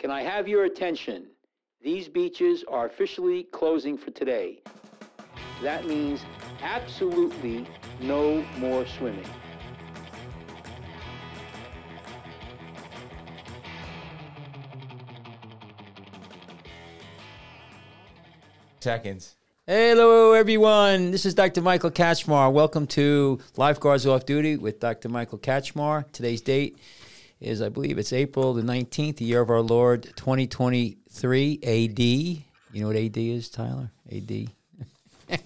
Can I have your attention? These beaches are officially closing for today. That means absolutely no more swimming. seconds. Hello, everyone. This is Dr. Michael Katchmar. Welcome to Lifeguards Off Duty with Dr. Michael Katchmar. Today's date is, I believe, it's April the 19th, the year of our Lord, 2023 AD. You know what AD is, Tyler? AD. No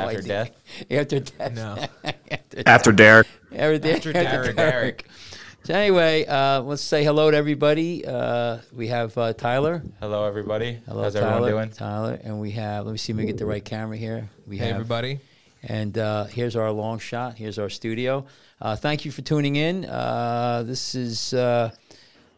After idea. death? After death. No. After After Derek. After, After Derek. Derek. So anyway, uh, let's say hello to everybody. Uh, we have uh, Tyler. Hello, everybody. Hello, How's Tyler. everyone doing? Tyler, and we have. Let me see if we get the right camera here. We Hey, have everybody. And uh, here's our long shot. Here's our studio. Uh, thank you for tuning in. Uh, this is uh,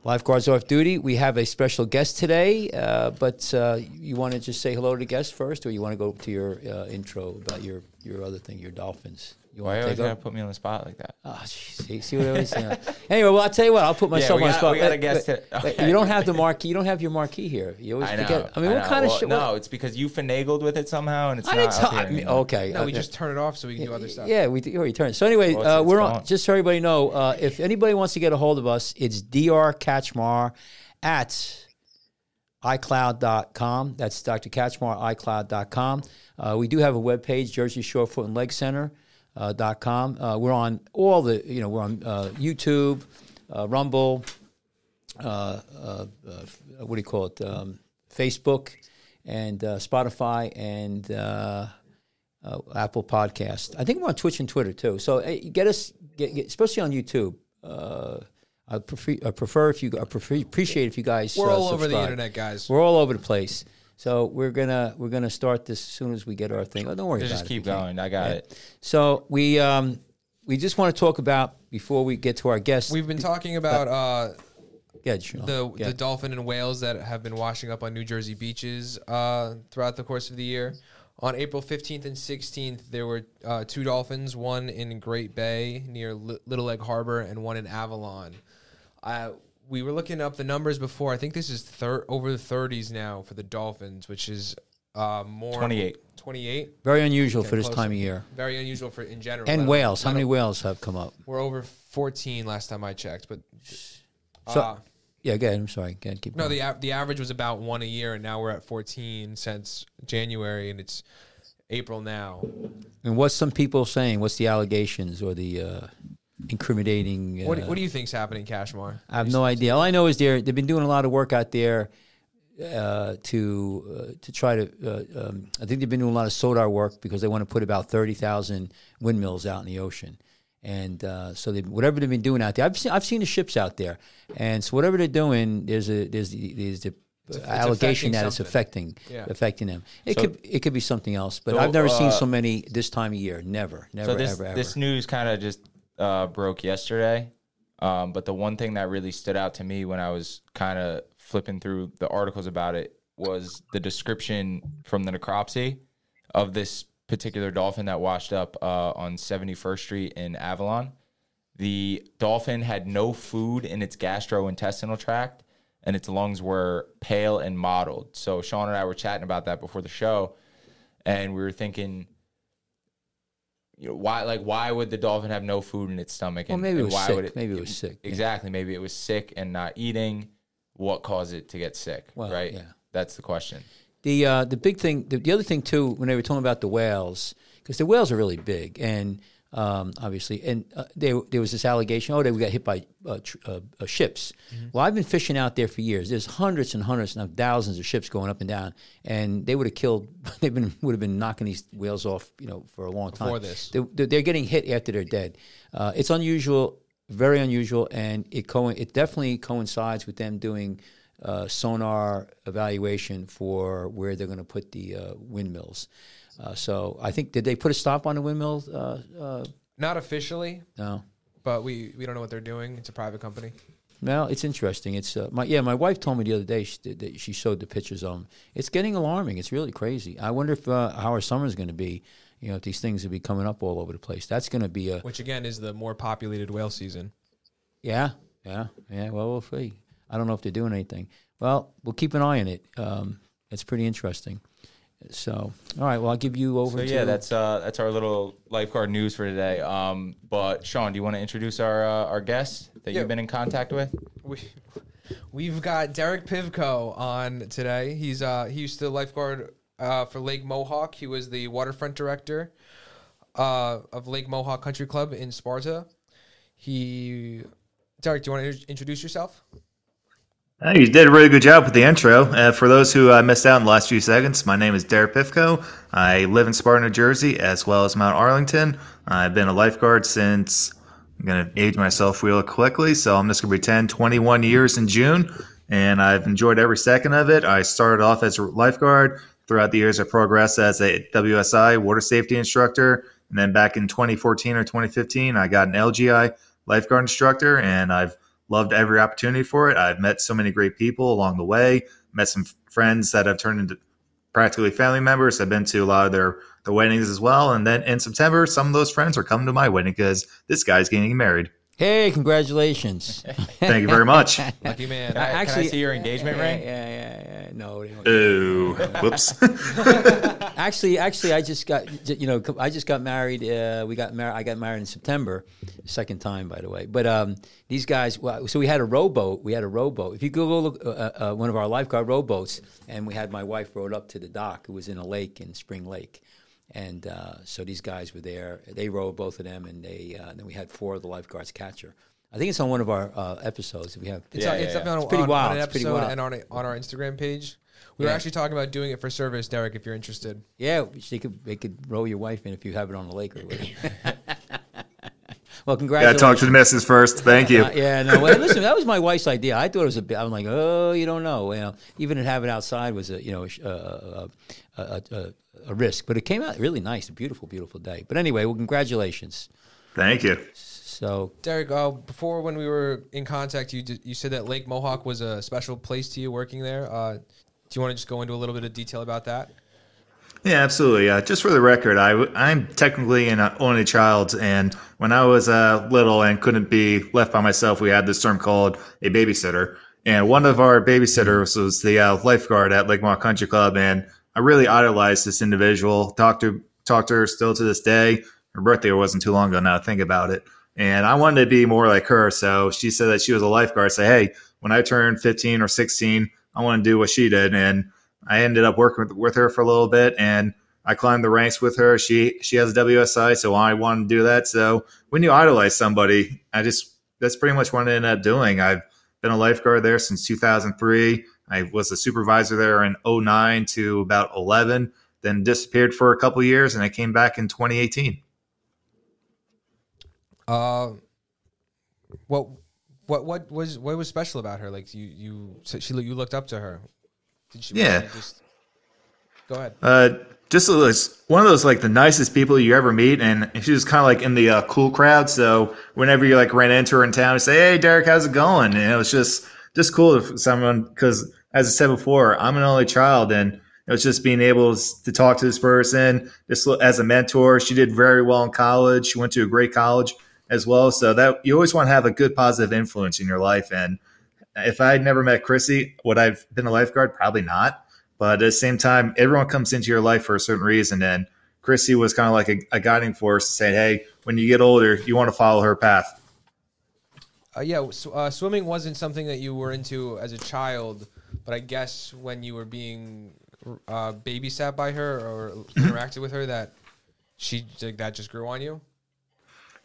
Lifeguards Off Duty. We have a special guest today, uh, but uh, you want to just say hello to the guest first, or you want to go to your intro about your, your other thing, your dolphins? You Why want you to always take gotta put me on the spot like that? Oh, jeez. See, see what I was saying? anyway, well, I'll tell you what. I'll put myself we on the got- spot. we got a Wait, guest wait, to- wait, okay. You don't have the marquee. You don't have your marquee here. You always I know. forget. I mean, what know. kind of shit? No, it's because you finagled with it somehow, and it's I not didn't up tell. here I mean, okay. No, we just turn it off so we can do other stuff. Yeah, we already turned. So anyway, Well, it's- uh, it's we're on. Just so everybody know, uh, if anybody wants to get a hold of us, it's dr Katchmar at iCloud.com. That's Dr. Katchmar, iCloud.com. Uh, we do have a webpage, Jersey Shore Foot and Leg Center. Uh, dot com. Uh, we're on all the, you know, we're on uh, YouTube, uh, Rumble, uh, uh, uh, what do you call it? Um, Facebook and uh, Spotify and uh, uh, Apple Podcast. I think we're on Twitch and Twitter too. So hey, get us, get, get, especially on YouTube. Uh, I prefer, I prefer if you, I prefer, appreciate if you guys. We're uh, all over the internet, guys. We're all over the place. So we're gonna we're gonna start this as soon as we get our thing. Oh, don't worry Just, about just it. keep We can't. going. I got Yeah. it. So we um, we just want to talk about before we get to our guests. We've been talking about uh, yeah, sure. the Yeah. the dolphin and whales that have been washing up on New Jersey beaches uh, throughout the course of the year. On April 15th and 16th, there were uh, two dolphins, one in Great Bay near Li- Little Egg Harbor and one in Avalon. Uh, we were looking up the numbers before. I think this is thir- over the 30s now for the dolphins, which is uh, more 28. 28. Very unusual for this closer. time of year. Very unusual for in general. And whales. How many whales have come up? We're over 14 last time I checked, but So- uh, Yeah, go ahead. I'm sorry. Go ahead, keep no, going. the a- the average was about one a year, and now we're at 14 since January, and it's April now. and what's some people saying? What's the allegations or the uh, incriminating? Uh, What, what do you think's happening, Katchmar? I have no idea. All I know is they're they've been doing a lot of work out there uh, to uh, to try to. Uh, um, I think they've been doing a lot of sonar work because they want to put about thirty thousand windmills out in the ocean, and uh, so they whatever they've been doing out there. I've seen I've seen the ships out there, and so whatever they're doing, there's a there's the, there's the it's allegation affecting that it's affecting Yeah. affecting them. It So- could it could be something else, but So, I've never seen uh, so many this time of year. Never, never, so this ever, ever. this news kind of just uh, broke yesterday. Um, but the one thing that really stood out to me when I was kind of flipping through the articles about it was the description from the necropsy of this particular dolphin that washed up uh, on 71st Street in Avalon. The dolphin had no food in its gastrointestinal tract, and its lungs were pale and mottled. So Sean and I were chatting about that before the show, and we were thinking, you know, why like why would the dolphin have no food in its stomach? Well, And, maybe it was why sick. would Maybe it was sick, yeah. Exactly. Maybe it was sick and not eating. What caused it to get sick? Well, right. yeah. That's the question. The uh, the big thing, the, the other thing too, when they were talking about the whales, because the whales are really big, and um, obviously, and uh, there there was this allegation, oh, they got hit by uh, tr- uh, uh, ships. Well, I've been fishing out there for years. There's hundreds and hundreds and thousands of ships going up and down, and they would have killed. They've been would have been knocking these whales off, you know, for a long time. Before this. they, they're, they're getting hit after they're dead. Uh, it's unusual, very unusual, and it co- it definitely coincides with them doing uh, sonar evaluation for where they're going to put the uh, windmills. Uh, so I think did they put a stop on the windmill? Uh, uh, Not officially, no. but we, we don't know what they're doing. It's a private company. Well, it's interesting. It's uh, my yeah. My wife told me the other day she, that she showed the pictures of them. It's getting alarming. It's really crazy. I wonder if uh, how our summer is going to be. You know, if these things will be coming up all over the place. That's going to be a Which again is the more populated whale season. yeah, yeah, yeah. Well, we'll see. I don't know if they're doing anything. Well, we'll keep an eye on it. Um, it's pretty interesting. So, all right. Well, I'll give you over. So to, yeah, that's uh, that's our little lifeguard news for today. Um, but Sean, do you want to introduce our uh, our guest that Yeah. you've been in contact with? We, we've got Derek Pivko on today. He's uh he used to lifeguard uh, for Lake Mohawk. He was the waterfront director uh, of Lake Mohawk Country Club in Sparta. He Derek, do you want to introduce yourself? Uh, you did a really good job with the intro. Uh, for those who uh, missed out in the last few seconds, my name is Derek Pivko. I live in Sparta, New Jersey, as well as Mount Arlington. I've been a lifeguard since, I'm going to age myself real quickly, so I'm just going to pretend 21 years in June, and I've enjoyed every second of it. I started off as a lifeguard. Throughout the years, I progressed as a WSI water safety instructor, and then back in 2014 or 2015, I got an LGI lifeguard instructor, and I've loved every opportunity for it. I've met so many great people along the way, met some friends that have turned into practically family members. I've been to a lot of their, their weddings as well. And then in September, some of those friends are coming to my wedding because this guy's getting married. Hey, congratulations! Thank you very much. Lucky man. Can I, can I Actually- see your engagement yeah, ring? Yeah, yeah, yeah. No, they. Ooh, whoops. actually, actually, I just got you know I just got married. Uh, we got married. I got married in September, second time by the way. But um, these guys, well, so we had a rowboat. We had a rowboat. If you Google look, uh, uh, one of our lifeguard rowboats, and we had my wife rowed up to the dock. It was in a lake in Spring Lake. And uh, so these guys were there. They rowed both of them, and they uh, then we had four of the lifeguards catch her. I think it's on one of our uh, episodes. We have It's, Yeah, on, yeah, it's yeah. definitely on, It's pretty on- wild. on an It's pretty episode wild. and on, a, on our Instagram page. We were actually talking about doing it for service, Derek, if you're interested. Yeah, they could they could row your wife in if you have it on the lake or whatever. well, Got congratulations. to talk to the missus first. Thank you. Uh, yeah, no. Well, listen, that was my wife's idea. I thought it was a bit. I'm like, oh, you don't know. You know, even to have it outside was a you know a, sh- a, a, a, a, a risk, but it came out really nice. A beautiful, beautiful day. But anyway, well, congratulations. Thank you. So Derek, uh, before when we were in contact, you did, you said that Lake Mohawk was a special place to you working there. Uh, do you want to just go into a little bit of detail about that? Yeah, absolutely. Uh, just for the record, I, I'm technically an uh, only child, and when I was uh, little and couldn't be left by myself, we had this term called a babysitter. And one of our babysitters was the uh, lifeguard at Lake Mont Country Club, and I really idolized this individual. Talked to talked to her still to this day. Her birthday wasn't too long ago now. Think about it. And I wanted to be more like her, so she said that she was a lifeguard. Say, hey, when I turn 15 or 16, I want to do what she did, and I ended up working with, with her for a little bit and I climbed the ranks with her. She she has a WSI, so I wanted to do that. So when you idolize somebody, I just that's pretty much what I ended up doing. I've been a lifeguard there since 2003. I was a supervisor there in 09 to about 11, then disappeared for a couple years, and I came back in 2018. Uh, what what what was what was special about her? Like you you she you looked up to her. Did she? Yeah. Just go ahead. Uh, just it's one of those like the nicest people you ever meet, and she was kind of like in the uh, cool crowd. So whenever you like ran into her in town, you say, "Hey, Derek, how's it going?" And it was just just cool if someone because as I said before, I'm an only child, and it was just being able to talk to this person just as a mentor. She did very well in college. She went to a great college as well. So that you always want to have a good positive influence in your life. And if I had never met Chrissy, would I've been a lifeguard? Probably not. But at the same time, everyone comes into your life for a certain reason. And Chrissy was kind of like a, a guiding force to say, hey, when you get older, you want to follow her path. Uh, yeah, sw- uh, swimming wasn't something that you were into as a child, but I guess when you were being uh, babysat by her or interacted with her, that she like, that just grew on you.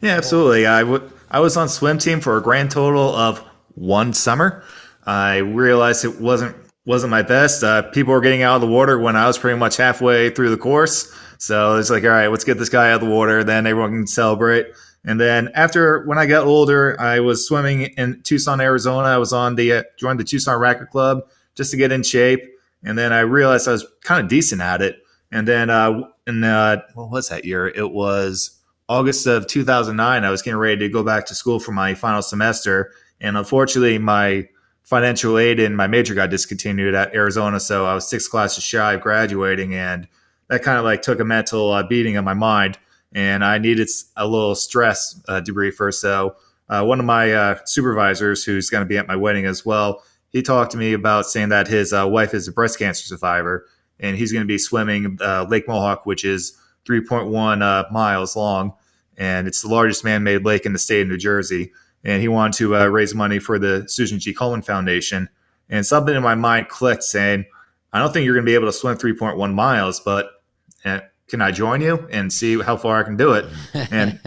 Yeah, absolutely. I w- I was on swim team for a grand total of one summer. I realized it wasn't wasn't my best. Uh, people were getting out of the water when I was pretty much halfway through the course. So it's like, all right, let's get this guy out of the water. Then everyone can celebrate. And then after, when I got older, I was swimming in Tucson, Arizona. I was on the uh, joined the Tucson Racquet Club just to get in shape. And then I realized I was kind of decent at it. And then, uh, in uh, what was that year? It was August of 2009. I was getting ready to go back to school for my final semester, and unfortunately, my financial aid in my major got discontinued at Arizona. So I was six classes shy of graduating, and that kind of like took a mental uh, beating on my mind. And I needed a little stress uh, debriefer. So uh, one of my uh, supervisors, who's going to be at my wedding as well, he talked to me about saying that his uh, wife is a breast cancer survivor, and he's going to be swimming uh, Lake Mohawk, which is 3.1 uh, miles long, and it's the largest man-made lake in the state of New Jersey. And he wanted to raise money for the Susan G. Komen Foundation. And something in my mind clicked, saying, "I don't think you're going to be able to swim 3.1 miles, but uh, can I join you and see how far I can do it?" And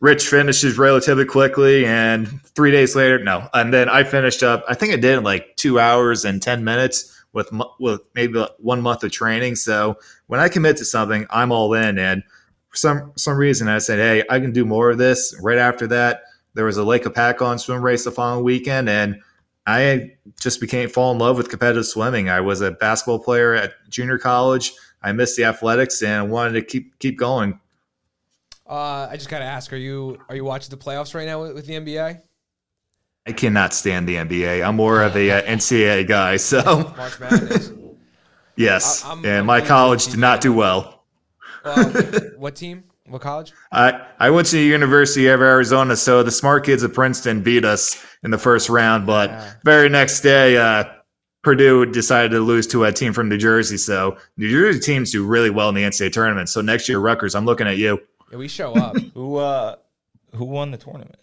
Rich finishes relatively quickly, and three days later, no. And then I finished up. I think I did in like two hours and ten minutes with with maybe one month of training. So when I commit to something, I'm all in. And for some some reason, I said, "Hey, I can do more of this." Right after that, there was a Lake Hopatcong swim race the following weekend, and I just became fall in love with competitive swimming. I was a basketball player at junior college. I missed the athletics and wanted to keep keep going. Uh, I just gotta ask: Are you are you watching the playoffs right now with, with the NBA? I cannot stand the NBA. I'm more of a uh, NCAA guy. So March Madness. yes, I- I'm- and I'm my college did not do well. What team? What college? I, I went to the University of Arizona, so the smart kids of Princeton beat us in the first round. But Yeah. very next day, uh, Purdue decided to lose to a team from New Jersey. So New Jersey teams do really well in the NCAA tournament. So next year, Rutgers, I'm looking at you. Yeah, we show up. Who uh who won the tournament?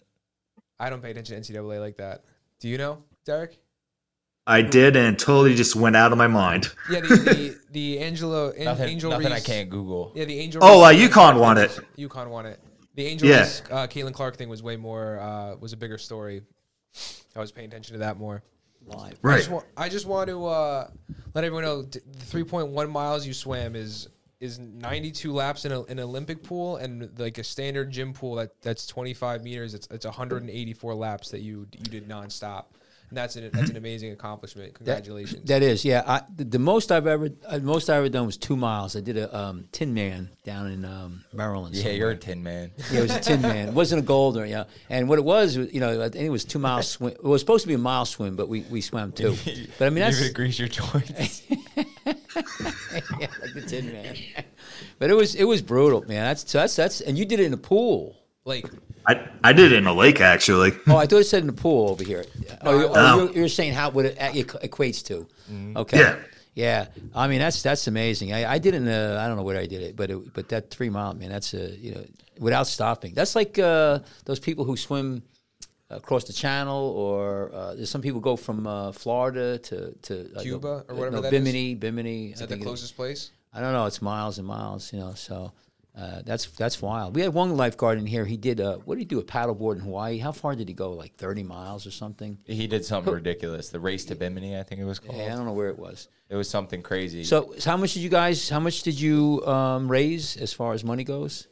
I don't pay attention to NCAA like that. Do you know, Derek? I did, and it totally just went out of my mind. Yeah, the the, the Angelo An- Nothing, Angel nothing I can't Google. Yeah, the Angel. Oh, Reese- uh, UConn won it. UConn won it. The Angel Yeah. Reese, uh, Caitlin Clark thing was way more uh, was a bigger story. I was paying attention to that more. Live. I Right. just want, I just want to uh, let everyone know the 3.1 miles you swam is is 92 laps in a, an Olympic pool and like a standard gym pool that that's 25 meters. It's it's 184 laps that you you did nonstop, and that's an that's an amazing accomplishment. Congratulations. That is, yeah. I, the, the most I've ever, uh, most I ever done was two miles. I did a um, Tin Man down in um, Maryland. Yeah, somewhere. you're a tin man. Yeah, it was a Tin Man. It wasn't a gold or yeah. And what it was, was, you know, I think it was two miles swim. It was supposed to be a mile swim, but we, we swam two. But I mean, that's You're gonna grease your joints. yeah, like the Tin Man. but it was it was brutal, man. That's that's that's and you did it in a pool. like I, I did it in a lake, actually. Oh, I thought it said in the pool over here. Oh, you, I- oh, No. you're, you're saying how what it equates to? Okay. Yeah. Yeah, I mean that's that's amazing. I, I did it in a, I don't know where I did it, but it, but that three mile man, that's a you know without stopping. That's like uh, those people who swim across the channel, or uh, there's some people go from uh, Florida to to uh, Cuba or whatever no, that is? Bimini, Bimini. is that the closest place? I don't know. It's miles and miles, you know. So uh, that's that's wild. We had one lifeguard in here. He did uh, what did he do? A paddleboard in Hawaii. How far did he go? Like thirty miles or something? he did something ridiculous. The race to Bimini, I think it was called. Yeah, I don't know where it was. It was something crazy. So, so how much did you guys? How much did you um, raise as far as money goes?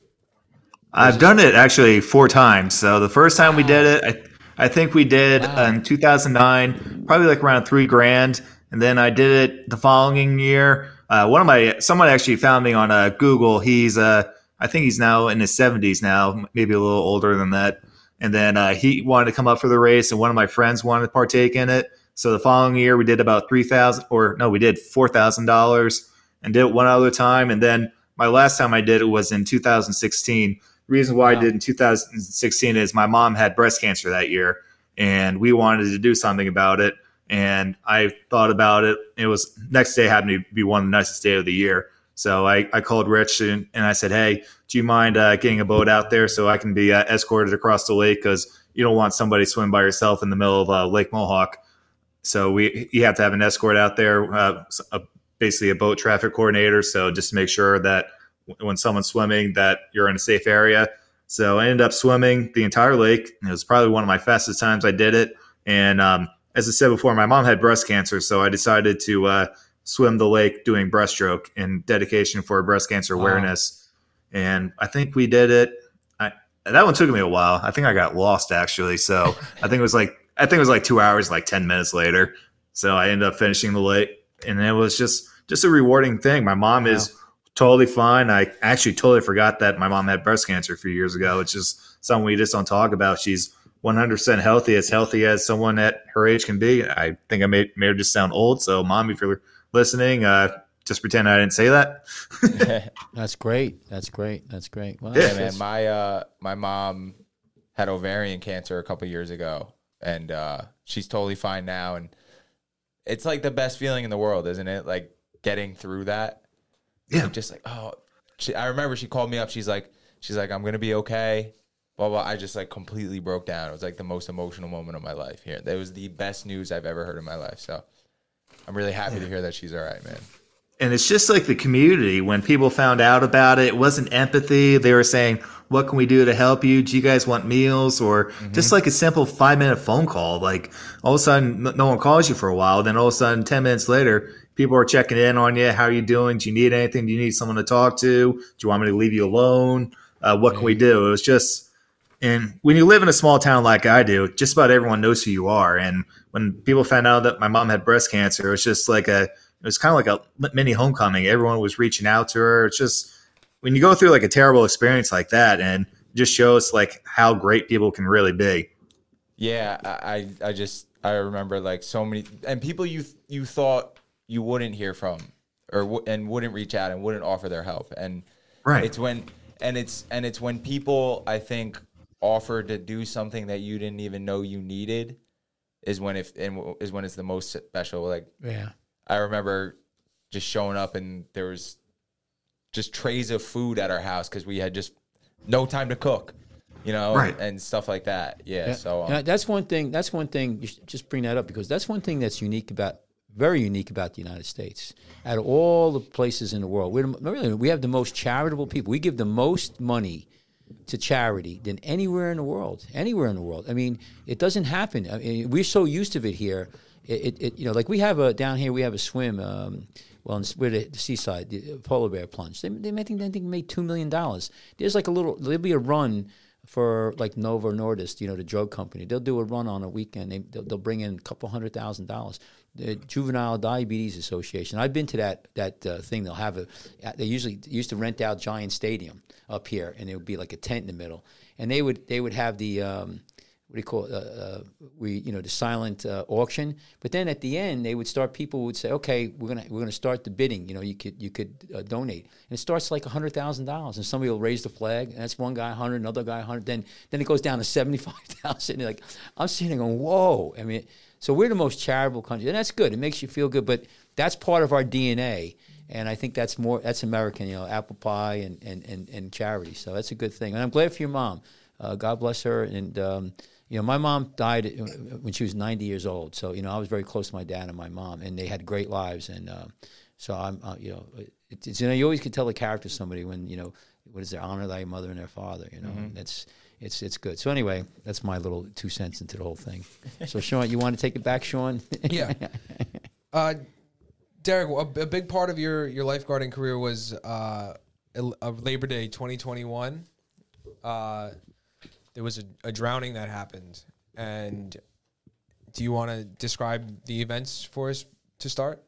I've done it actually four times. So the first time we did it, I, I think we did in 2009, probably like around three grand. And then I did it the following year. Uh, one of my someone actually found me on uh, Google. He's uh, I think he's now in his 70s now, maybe a little older than that. And then uh, he wanted to come up for the race, and one of my friends wanted to partake in it. So the following year, we did about three thousand, or no, we did four thousand dollars, and did it one other time. And then my last time I did it was in 2016. reason why I did in 2016 is my mom had breast cancer that year, and we wanted to do something about it. And I thought about it. It was next day happened to be one of the nicest day of the year. So I, I called Rich and, and I said, Hey, do you mind uh, getting a boat out there so I can be uh, escorted across the lake? Because you don't want somebody swimming by yourself in the middle of uh, Lake Mohawk. So we you have to have an escort out there, uh, a, basically a boat traffic coordinator. So just to make sure that w- when someone's swimming, that you're in a safe area. So I ended up swimming the entire lake. It was probably one of my fastest times I did it. And um, as I said before, my mom had breast cancer, so I decided to uh, swim the lake doing breaststroke in dedication for breast cancer Wow. awareness. And I think we did it. I, that one took me a while. I think I got lost actually. So I think it was like I think it was like two hours, like ten minutes later. So I ended up finishing the lake, and it was just just a rewarding thing. My mom is totally fine. I actually totally forgot that my mom had breast cancer a few years ago. It's just something we just don't talk about. She's 100% healthy, as healthy as someone at her age can be. I think I made, made her just sound old. So, mom, if you're listening, uh, just pretend I didn't say that. That's great. That's great. That's great. Well, Yeah, Yeah, man. My uh, my mom had ovarian cancer a couple years ago, and uh, she's totally fine now. And it's like the best feeling in the world, isn't it? Like getting through that. Yeah. Like, just like oh, she, I remember she called me up. She's like, she's like, I'm gonna be okay. Blah blah. I just like completely broke down. It was like the most emotional moment of my life. Here, it was the best news I've ever heard in my life. So, I'm really happy to hear that she's all right, man. And it's just like the community. When people found out about it, it wasn't empathy. They were saying, What can we do to help you? Do you guys want meals? Or Mm-hmm. just like a simple five minute phone call. Like all of a sudden, no one calls you for a while. Then all of a sudden, 10 minutes later, people are checking in on you. How are you doing? Do you need anything? Do you need someone to talk to? Do you want me to leave you alone? Uh, what can we do? It was just, and when you live in a small town like I do, just about everyone knows who you are. And when people found out that my mom had breast cancer, it was just like a, it was kind of like a mini homecoming. Everyone was reaching out to her. It's just when you go through like a terrible experience like that, and just shows like how great people can really be. Yeah, I I I just I remember like so many and people you you thought you wouldn't hear from or and wouldn't reach out and wouldn't offer their help and Right. it's when and it's and it's when people I think offer to do something that you didn't even know you needed is when if and is when it's the most special like Yeah. I remember just showing up and there was just trays of food at our house because we had just no time to cook, you know, Right. and stuff like that. Yeah. So um, that's one thing. That's one thing. You should just bring that up because that's one thing that's unique about, very unique about the United States. Out of all the places in the world, we're really we have the most charitable people. We give the most money to charity than anywhere in the world. Anywhere in the world. I mean, it doesn't happen. I mean, we're so used to it here. It, it, it you know, like we have a down here. We have a swim. Um, well, in, we're the, the seaside, the polar bear plunge. They, they I think they think made two million dollars. There's like a little. There'll be a run for like Novo Nordisk, you know, the drug company. They'll do a run on a weekend. They, they'll, they'll bring in a couple hundred thousand dollars. The Juvenile Diabetes Association. I've been to that that uh, thing. They'll have a. They usually used to rent out Giant Stadium up here, and it would be like a tent in the middle. And they would they would have the. Um, what do you call it? Uh, uh, we you know the silent uh, auction. But then at the end, they would start. People would say, "Okay, we're gonna we're gonna start the bidding. You know, you could you could uh, donate." And it starts like hundred thousand dollars, and somebody will raise the flag, and that's one guy hundred, another guy hundred. Then then it goes down to seventy five thousand. Like I'm sitting going, "Whoa!" I mean, so we're the most charitable country, and that's good. It makes you feel good, but that's part of our DNA. And I think that's more that's American, you know, apple pie and, and, and, and charity. So that's a good thing. And I'm glad for your mom. Uh, God bless her. And um, you know, my mom died uh, when she was 90 years old. So, you know, I was very close to my dad and my mom, and they had great lives. And uh, so I'm, uh, you know, it, it's, you know, you always can tell the character of somebody when, you know, what is their honor thy mother and their father, you know, that's, it's, it's good. So anyway, that's my little two cents into the whole thing. So Sean, you want to take it back, Sean? Yeah. Uh, Derek, a, a big part of your, your lifeguarding career was uh, a, a Labor Day 2021. Uh, there was a, a drowning that happened. And do you want to describe the events for us to start?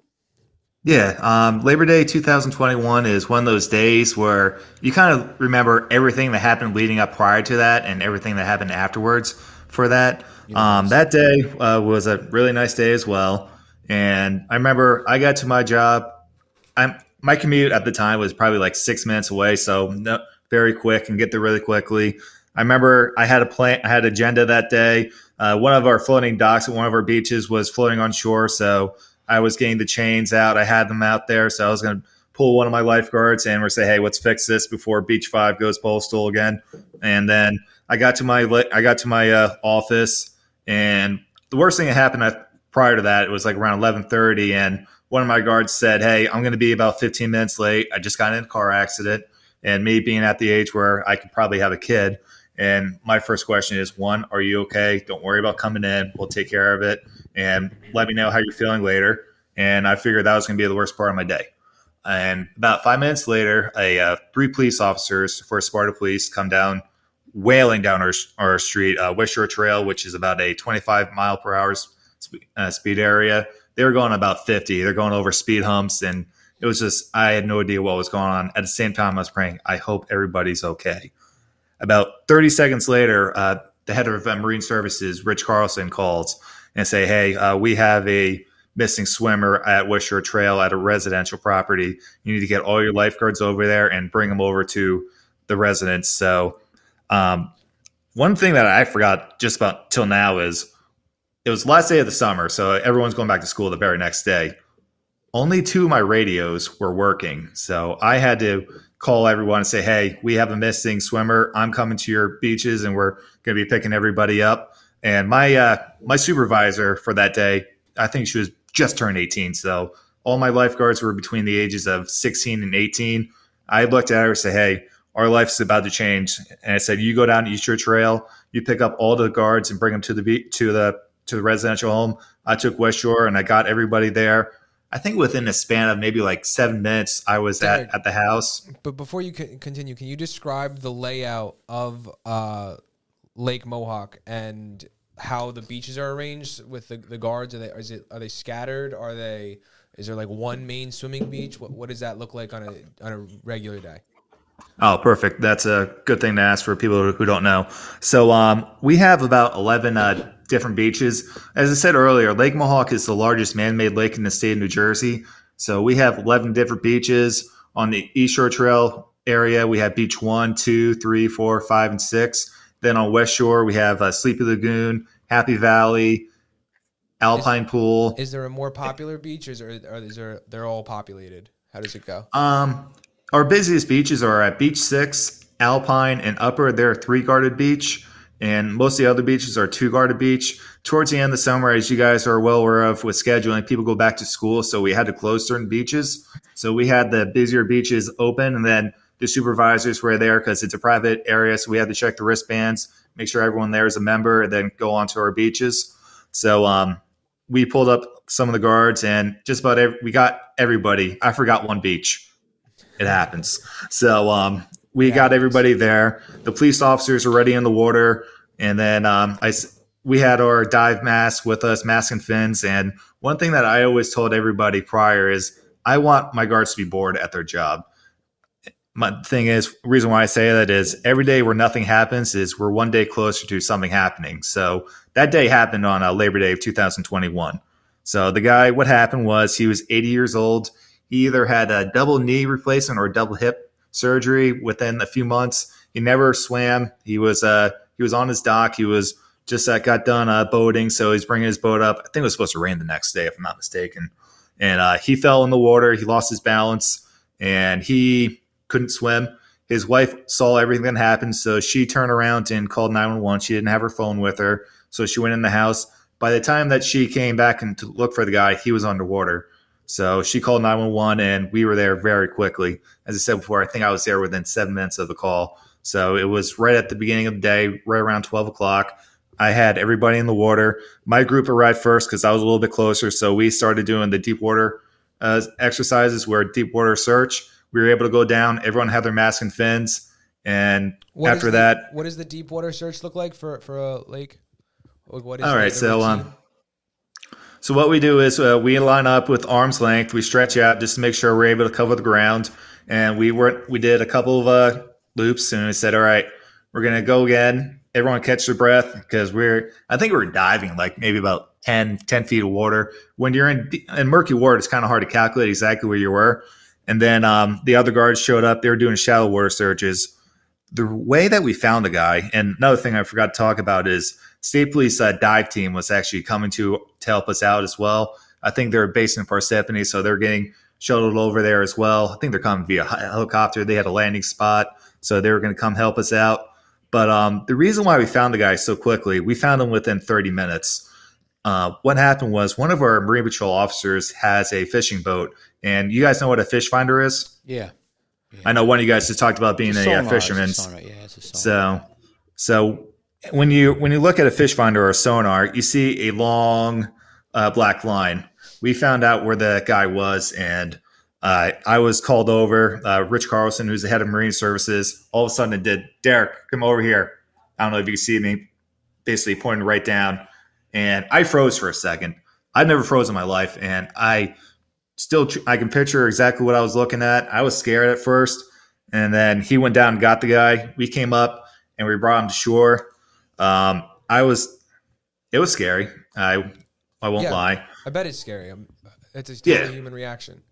Yeah, um, Labor Day 2021 is one of those days where you kind of remember everything that happened leading up prior to that and everything that happened afterwards for that. Um, that day uh, was a really nice day as well. And I remember I got to my job. I'm, my commute at the time was probably like six minutes away, so no, very quick and get there really quickly. I remember I had a plan, I had agenda that day. Uh, one of our floating docks at one of our beaches was floating on shore, so I was getting the chains out. I had them out there, so I was going to pull one of my lifeguards and we're say, "Hey, let's fix this before Beach Five goes postal again." And then I got to my I got to my uh, office, and the worst thing that happened at, prior to that it was like around eleven thirty, and one of my guards said, "Hey, I'm going to be about 15 minutes late. I just got in a car accident." And me being at the age where I could probably have a kid, and my first question is one, are you okay? Don't worry about coming in. We'll take care of it. And let me know how you're feeling later. And I figured that was going to be the worst part of my day. And about five minutes later, a uh, three police officers for Sparta Police come down, wailing down our, our street, uh, West Shore Trail, which is about a 25 mile per hour sp- uh, speed area. They were going about 50. They're going over speed humps, and it was just I had no idea what was going on. At the same time, I was praying, I hope everybody's okay. About 30 seconds later, uh, the head of uh, Marine Services, Rich Carlson, calls and say, "Hey, uh, we have a missing swimmer at West Shore Trail at a residential property. You need to get all your lifeguards over there and bring them over to the residence." So, um, one thing that I forgot just about till now is it was last day of the summer, so everyone's going back to school the very next day. Only two of my radios were working, so I had to call everyone and say, "Hey, we have a missing swimmer. I'm coming to your beaches, and we're going to be picking everybody up." And my uh, my supervisor for that day, I think she was just turned 18, so all my lifeguards were between the ages of 16 and 18. I looked at her and said, "Hey, our life's about to change," and I said, "You go down East Shore Trail, you pick up all the guards and bring them to the be- to the to the residential home." I took West Shore and I got everybody there. I think within a span of maybe like seven minutes, I was at, at the house. But before you con- continue, can you describe the layout of uh, Lake Mohawk and how the beaches are arranged with the, the guards? Are they is it are they scattered? Are they is there like one main swimming beach? What what does that look like on a on a regular day? Oh, perfect. That's a good thing to ask for people who don't know. So, um, we have about 11 uh, different beaches. As I said earlier, Lake Mohawk is the largest man made lake in the state of New Jersey. So, we have 11 different beaches. On the East Shore Trail area, we have beach one, two, three, four, five, and six. Then on West Shore, we have uh, Sleepy Lagoon, Happy Valley, Alpine Pool. Is there a more popular beach, or is there, or is there they're all populated? How does it go? Um, our busiest beaches are at Beach Six, Alpine, and Upper. They're three guarded beach, and most of the other beaches are two guarded beach. Towards the end of the summer, as you guys are well aware of with scheduling, people go back to school, so we had to close certain beaches. So we had the busier beaches open, and then the supervisors were there because it's a private area, so we had to check the wristbands, make sure everyone there is a member, and then go on to our beaches. So um, we pulled up some of the guards, and just about every, we got everybody. I forgot one beach. It happens. So um, we got everybody there. The police officers are already in the water, and then um, I we had our dive mask with us, mask and fins. And one thing that I always told everybody prior is I want my guards to be bored at their job. My thing is, reason why I say that is every day where nothing happens is we're one day closer to something happening. So that day happened on uh, Labor Day of 2021. So the guy, what happened was he was 80 years old. He either had a double knee replacement or a double hip surgery within a few months. He never swam. He was uh he was on his dock. He was just uh, got done uh, boating, so he's bringing his boat up. I think it was supposed to rain the next day, if I'm not mistaken. And uh, he fell in the water. He lost his balance, and he couldn't swim. His wife saw everything that happened, so she turned around and called 911. She didn't have her phone with her, so she went in the house. By the time that she came back and to look for the guy, he was underwater. So she called 911 and we were there very quickly. As I said before, I think I was there within seven minutes of the call. So it was right at the beginning of the day, right around 12 o'clock. I had everybody in the water. My group arrived first because I was a little bit closer. So we started doing the deep water uh, exercises where deep water search. We were able to go down. Everyone had their mask and fins. And What after the- that, what does the deep water search look like for for a lake? Like, What is All the so um, so what we do is uh, we line up with arm's length. We stretch out just to make sure we're able to cover the ground. And we were we did a couple of uh, loops, and we said, "All right, we're gonna go again. Everyone catch their breath because we're I think we're diving like maybe about 10, 10 feet of water. When you're in in murky water, it's kind of hard to calculate exactly where you were. And then um, the other guards showed up. They were doing shallow water searches. The way that we found the guy, and another thing I forgot to talk about is state police uh, dive team was actually coming to to help us out as well. I think they're based in Parsippany, so they're getting shuttled over there as well. I think they're coming via helicopter. They had a landing spot, so they were going to come help us out. But um, the reason why we found the guy so quickly, we found him within 30 minutes. Uh, what happened was one of our Marine Patrol officers has a fishing boat, and you guys know what a fish finder is. Yeah. I know one of you guys just talked about being It's a, sonar, uh, a fisherman. sonar, Yeah, a. So, so when you when you look at a fish finder or a sonar, you see a long uh, black line. We found out where the guy was, and uh, I was called over. Uh, Rich Carlson, who's the head of Marine Services, all of a sudden did. Derek, come over here. I don't know if you can see me. Basically pointing right down, and I froze for a second. I've never frozen in my life, and I still I can picture exactly what I was looking at. I was scared at first, and then he went down and got the guy. We came up and we brought him to shore. Um, I was, it was scary. I I won't Yeah. lie. I bet it's scary. Um it's a Yeah. human reaction.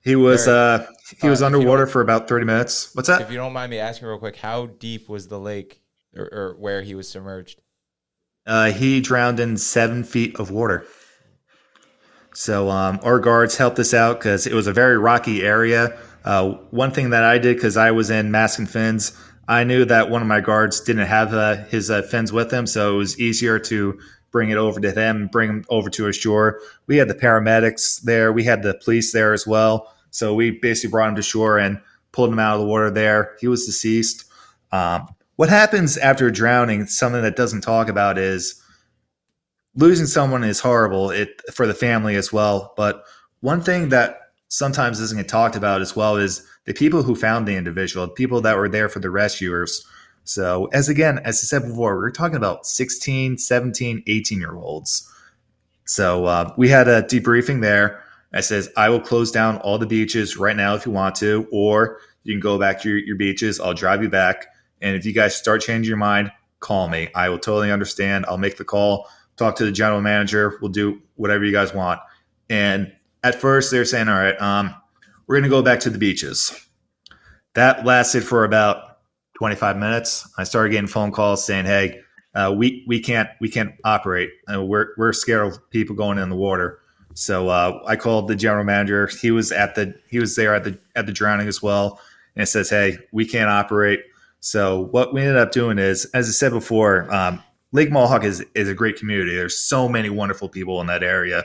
He was uh he was uh, you underwater for about thirty minutes. What's that? If you don't mind me asking real quick, how deep was the lake or, or where he was submerged? Uh, he drowned in seven feet of water. So um, our guards helped us out because it was a very rocky area. Uh, one thing that I did because I was in mask and fins, I knew that one of my guards didn't have uh, his uh, fins with him, so it was easier to bring it over to them, bring him over to shore. We had the paramedics there, we had the police there as well, so we basically brought him to shore and pulled him out of the water. There, he was deceased. Um, what happens after drowning? Something that doesn't talk about is losing someone is horrible it for the family as well. But one thing that sometimes doesn't get talked about as well is the people who found the individual, the people that were there for the rescuers. So, as again, as I said before, we're talking about 16, 17, 18 year olds. So, uh, we had a debriefing there. I says, I will close down all the beaches right now if you want to, or you can go back to your, your beaches. I'll drive you back. And if you guys start changing your mind, call me. I will totally understand. I'll make the call, talk to the general manager. We'll do whatever you guys want. And at first they're saying, all right, um, we're going to go back to the beaches. That lasted for about 25 minutes. I started getting phone calls saying, hey, uh, we, we can't we can't operate. Uh, we're, we're scared of people going in the water. So uh, I called the general manager. He was at the he was there at the at the drowning as well, and it says, "Hey, we can't operate." So what we ended up doing is, as I said before, um, Lake Mohawk is is a great community. There's so many wonderful people in that area.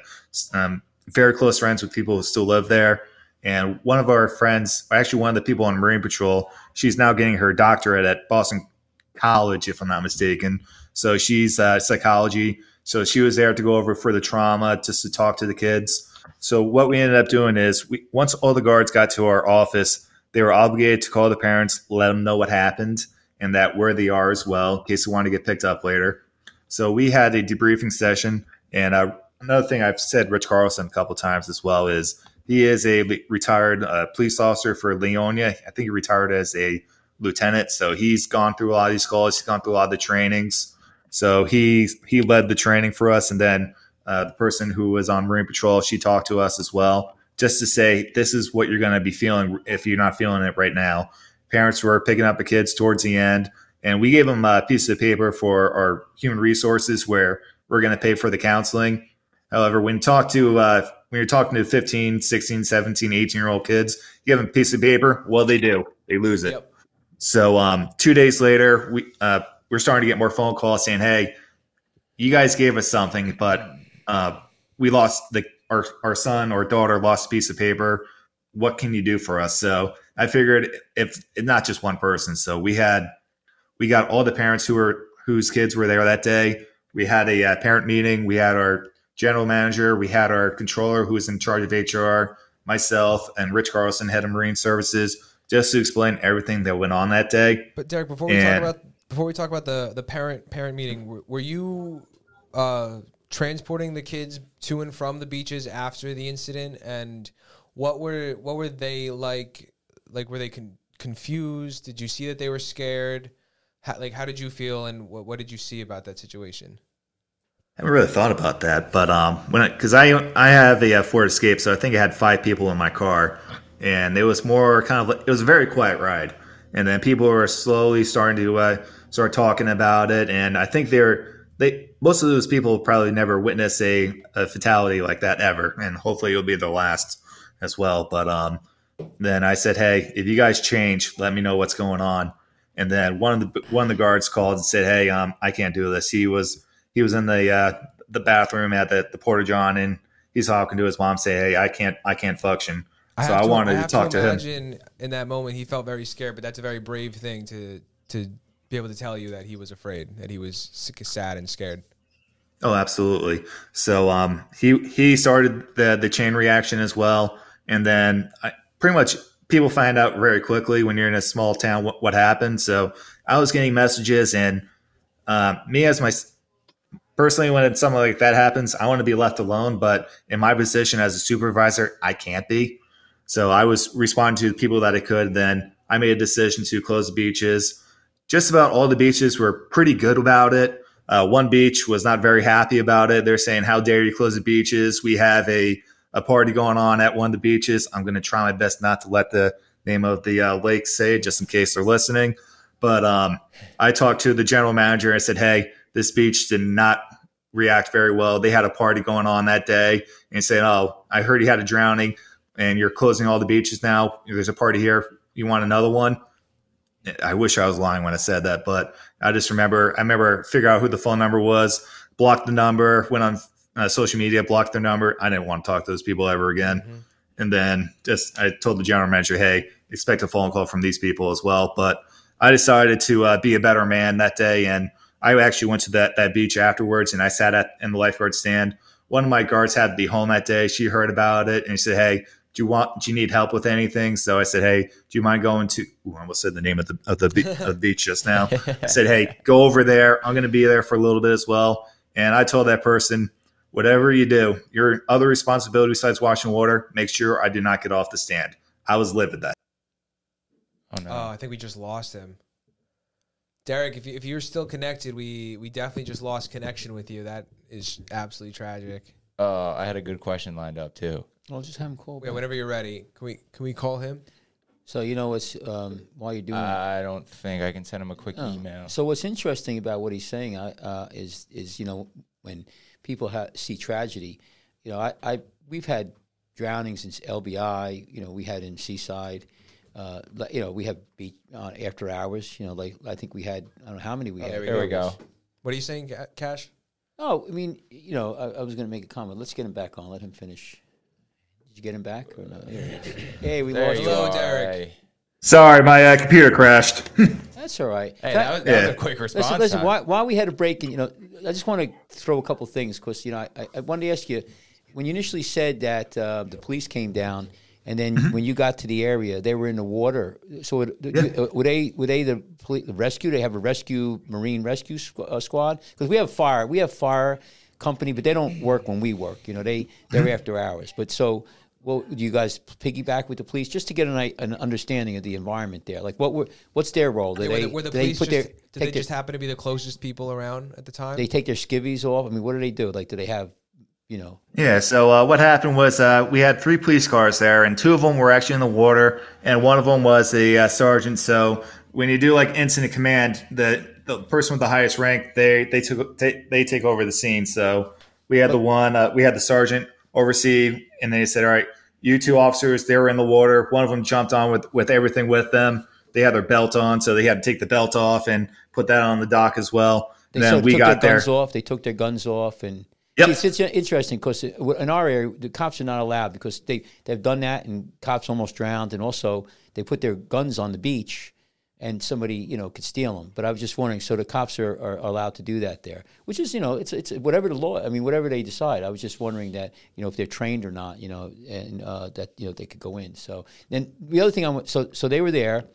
Um, very close friends with people who still live there. And one of our friends, actually one of the people on Marine Patrol, she's now getting her doctorate at Boston College, if I'm not mistaken. So she's uh, psychology. So she was there to go over for the trauma, just to talk to the kids. So what we ended up doing is, we, once all the guards got to our office, they were obligated to call the parents, let them know what happened, and that where they are as well, in case they want to get picked up later. So we had a debriefing session, and uh, another thing I've said Rich Carlson a couple times as well is he is a retired uh, police officer for Leonia. I think he retired as a lieutenant, so he's gone through a lot of these calls. He's gone through a lot of the trainings. So he he led the training for us, and then uh, the person who was on Marine Patrol, she talked to us as well, just to say this is what you're going to be feeling if you're not feeling it right now. Parents were picking up the kids towards the end, and we gave them a piece of paper for our human resources where we're going to pay for the counseling However, when you talk to uh, when you're talking to 15, 16, 17, 18 year old kids, you give them a piece of paper. Well, they do, they lose it. Yep. So um, two days later, we uh, we're starting to get more phone calls saying, "Hey, you guys gave us something, but uh, we lost the our our son or daughter lost a piece of paper. What can you do for us?" So I figured if not just one person, so we had we got all the parents who were whose kids were there that day. We had a uh, parent meeting. We had our general manager. We had our controller who was in charge of HR, myself, and Rich Carlson, head of Marine Services, just to explain everything that went on that day. But Derek, before we and, talk about before we talk about the the parent parent meeting, were, were you uh, transporting the kids to and from the beaches after the incident, and what were what were they like? Like, were they con- confused? Did you see that they were scared? How, like, how did you feel, and what, what did you see about that situation? I haven't really thought about that, but um, when because I I have a, a Ford Escape, so I think I had five people in my car, and it was more kind of it was a very quiet ride, and then people were slowly starting to uh, start talking about it, and I think they're they most of those people probably never witness a, a fatality like that ever, and hopefully it'll be the last as well. But um, then I said, hey, if you guys change, let me know what's going on. And then one of the one of the guards called and said, hey, um, I can't do this. He was he was in the uh, the bathroom at the, the porta john and he's talking to his mom say hey i can't i can't function. I so i to, wanted I to talk to, to him. in that moment he felt very scared but that's a very brave thing to to be able to tell you that he was afraid that he was sad and scared. Oh absolutely. So um he he started the the chain reaction as well and then I, pretty much people find out very quickly when you're in a small town what, what happened. So i was getting messages and uh, me as my personally, when something like that happens, I want to be left alone. But in my position as a supervisor, I can't be. So I was responding to the people that I could. Then I made a decision to close the beaches. Just about all the beaches were pretty good about it. Uh, one beach was not very happy about it. They're saying, "How dare you close the beaches? We have a a party going on at one of the beaches." I'm going to try my best not to let the name of the uh, lake say, just in case they're listening. But um, I talked to the general manager and said, "Hey, this beach did not react very well. They had a party going on that day and saying, "Oh, I heard you had a drowning, and you're closing all the beaches now. There's a party here. You want another one?" I wish I was lying when I said that, but I just remember I remember figure out who the phone number was, blocked the number, went on uh, social media, blocked their number. I didn't want to talk to those people ever again. Mm-hmm. And then just I told the general manager, "Hey, expect a phone call from these people as well." But I decided to uh, be a better man that day, and I actually went to that that beach afterwards, and I sat at in the lifeguard stand. One of my guards had to be home that day. She heard about it, and she said, "Hey, do you want? Do you need help with anything?" So I said, "Hey, do you mind going to?" Ooh, I almost said the name of the of the, be- of the beach just now. I said, "Hey, go over there. I'm going to be there for a little bit as well." And I told that person, "Whatever you do, your other responsibility besides washing water, make sure I do not get off the stand." I was livid that. Oh no! Oh, I think we just lost him. Derek, if, you, if you're still connected, we we definitely just lost connection with you. That is absolutely tragic. Uh, I had a good question lined up too. I'll just have him call. Yeah, whenever you're ready, can we can we call him? So you know what's um, while you're doing. I don't think I can send him a quick oh. email. So what's interesting about what he's saying uh, is is you know when people ha- see tragedy, you know I, I we've had drownings in LBI. You know we had in Seaside uh, you know, we have beach uh, after hours. You know, like I think we had I don't know how many we oh, had. There we, there we go. What are you saying, Cash? Oh, I mean, you know, I, I was going to make a comment. Let's get him back on. Let him finish. Did you get him back or no? hey, we there lost. Hello, Derek. Sorry, my uh, computer crashed. That's all right. Hey, that, was, that yeah. was, a quick response. Listen, listen while, while, we had a break, and you know, I just want to throw a couple things because you know, I, I wanted to ask you when you initially said that uh, the police came down and then mm-hmm. when you got to the area, they were in the water. So would, yeah. were they were they the, police, the rescue? They have a rescue marine rescue squ- uh, squad because we have fire. We have fire company, but they don't work when we work. You know, they they're mm-hmm. after hours. But so. Well, do you guys piggyback with the police just to get an, an understanding of the environment there? Like, what were, what's their role? Do they, were the, police put just, their, did they just happen to be the closest people around at the time? They take their skivvies off. I mean, what do they do? Like, do they have you know. Yeah. So uh, what happened was uh, we had three police cars there, and two of them were actually in the water, and one of them was the uh, sergeant. So when you do like incident command, the the person with the highest rank they they took they, they take over the scene. So we had the one uh, we had the sergeant oversee, and they said, "All right, you two officers, they were in the water. One of them jumped on with with everything with them. They had their belt on, so they had to take the belt off and put that on the dock as well." They then we got their guns there. off. They took their guns off and Yep. It's, it's interesting because in our area, the cops are not allowed because they, they've done that and cops almost drowned. And also, they put their guns on the beach and somebody, you know, could steal them. But I was just wondering, so the cops are, are allowed to do that there, which is, you know, it's, it's whatever the law, I mean, whatever they decide. I was just wondering that, you know, if they're trained or not, you know, and uh, that, you know, they could go in. So then the other thing I so, so they were there.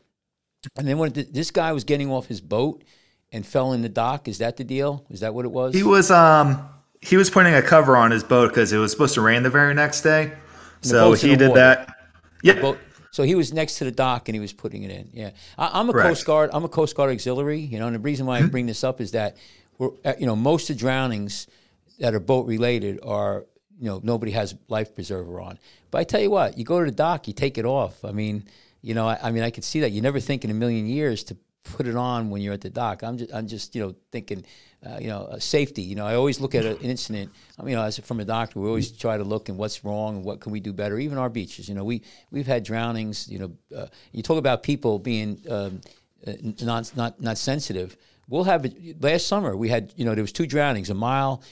And then when this guy was getting off his boat and fell in the dock, is that the deal? Is that what it was? He was, um, he was putting a cover on his boat because it was supposed to rain the very next day. So he did water. that. Yeah. So he was next to the dock and he was putting it in. Yeah, I, am a Correct. Coast Guard. I'm a Coast Guard auxiliary. You know, and the reason why I mm-hmm. bring this up is that we're, uh, you know, most of the drownings that are boat related are, you know, nobody has life preserver on. But I tell you what, you go to the dock, you take it off. I mean, you know, I, I mean, I could see that. You never think in a million years to put it on when you're at the dock. I'm just, I'm just, you know, thinking uh, you know, uh, safety. You know, I always look at an incident. I mean, you know, as from a doctor, we always try to look and what's wrong and what can we do better. Even our beaches, you know, we we've had drownings. You know, uh, you talk about people being um, uh, not not not sensitive. We'll have it. Last summer, we had you know there was two drownings a mile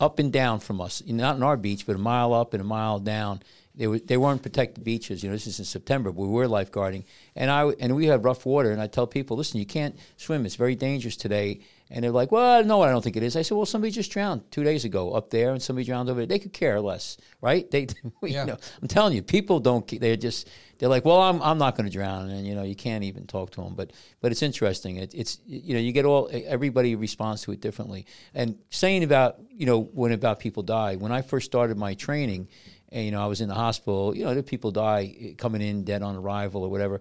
up and down from us. Not in our beach, but a mile up and a mile down. They, were, they weren't protected beaches. You know, this is in September. But we were lifeguarding, and I and we had rough water. And I tell people, listen, you can't swim. It's very dangerous today and they're like, well, no, I don't think it is. I said, well, somebody just drowned two days ago up there, and somebody drowned over there. They could care less, right? They, yeah. you know, I'm telling you, people don't. They're just they're like, well, I'm I'm not going to drown, and you know, you can't even talk to them. But but it's interesting. It, it's you know, you get all everybody responds to it differently. And saying about you know when about people die. When I first started my training, and you know, I was in the hospital. You know, people die eh, coming in dead on arrival or whatever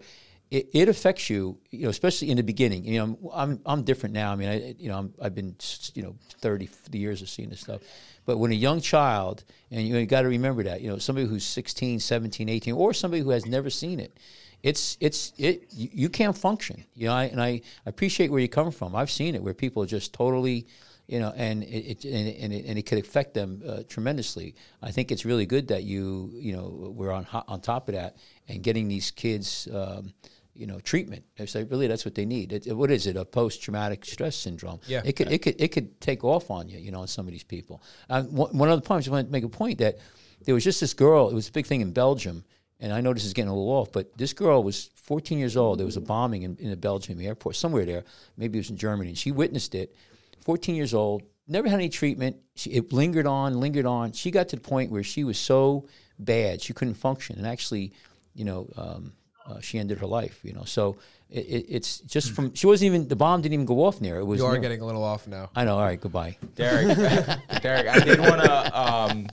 it, it affects you, you know, especially in the beginning. You know, I'm I'm different now. I mean, I you know, i have been you know 30 years of seeing this stuff. But when a young child, and you, know, you got to remember that, you know, somebody who's 16, 17, 18, or somebody who has never seen it, it's it's it you, you can't function. You know, I, and I appreciate where you come from. I've seen it where people are just totally you know, and it, it and, it, and, it, could affect them uh, tremendously. I think it's really good that you you know we're on on top of that and getting these kids. Um, you know, treatment. So really, that's what they need. It, what is it? A post-traumatic stress syndrome. Yeah. It could, it could, it could take off on you. You know, on some of these people. Um, one, one other point, I just want to make a point that there was just this girl. It was a big thing in Belgium, and I know this is getting a little off, but this girl was 14 years old. There was a bombing in, in the Belgium airport, somewhere there. Maybe it was in Germany. And she witnessed it. 14 years old, never had any treatment. She, it lingered on, lingered on. She got to the point where she was so bad she couldn't function, and actually, you know, um, uh, she ended her life. You know, so it, it, it's just from she wasn't even the bomb didn't even go off near. It was You are near- getting a little off now. I know. All right, goodbye. Derek, Derek, I did want to um,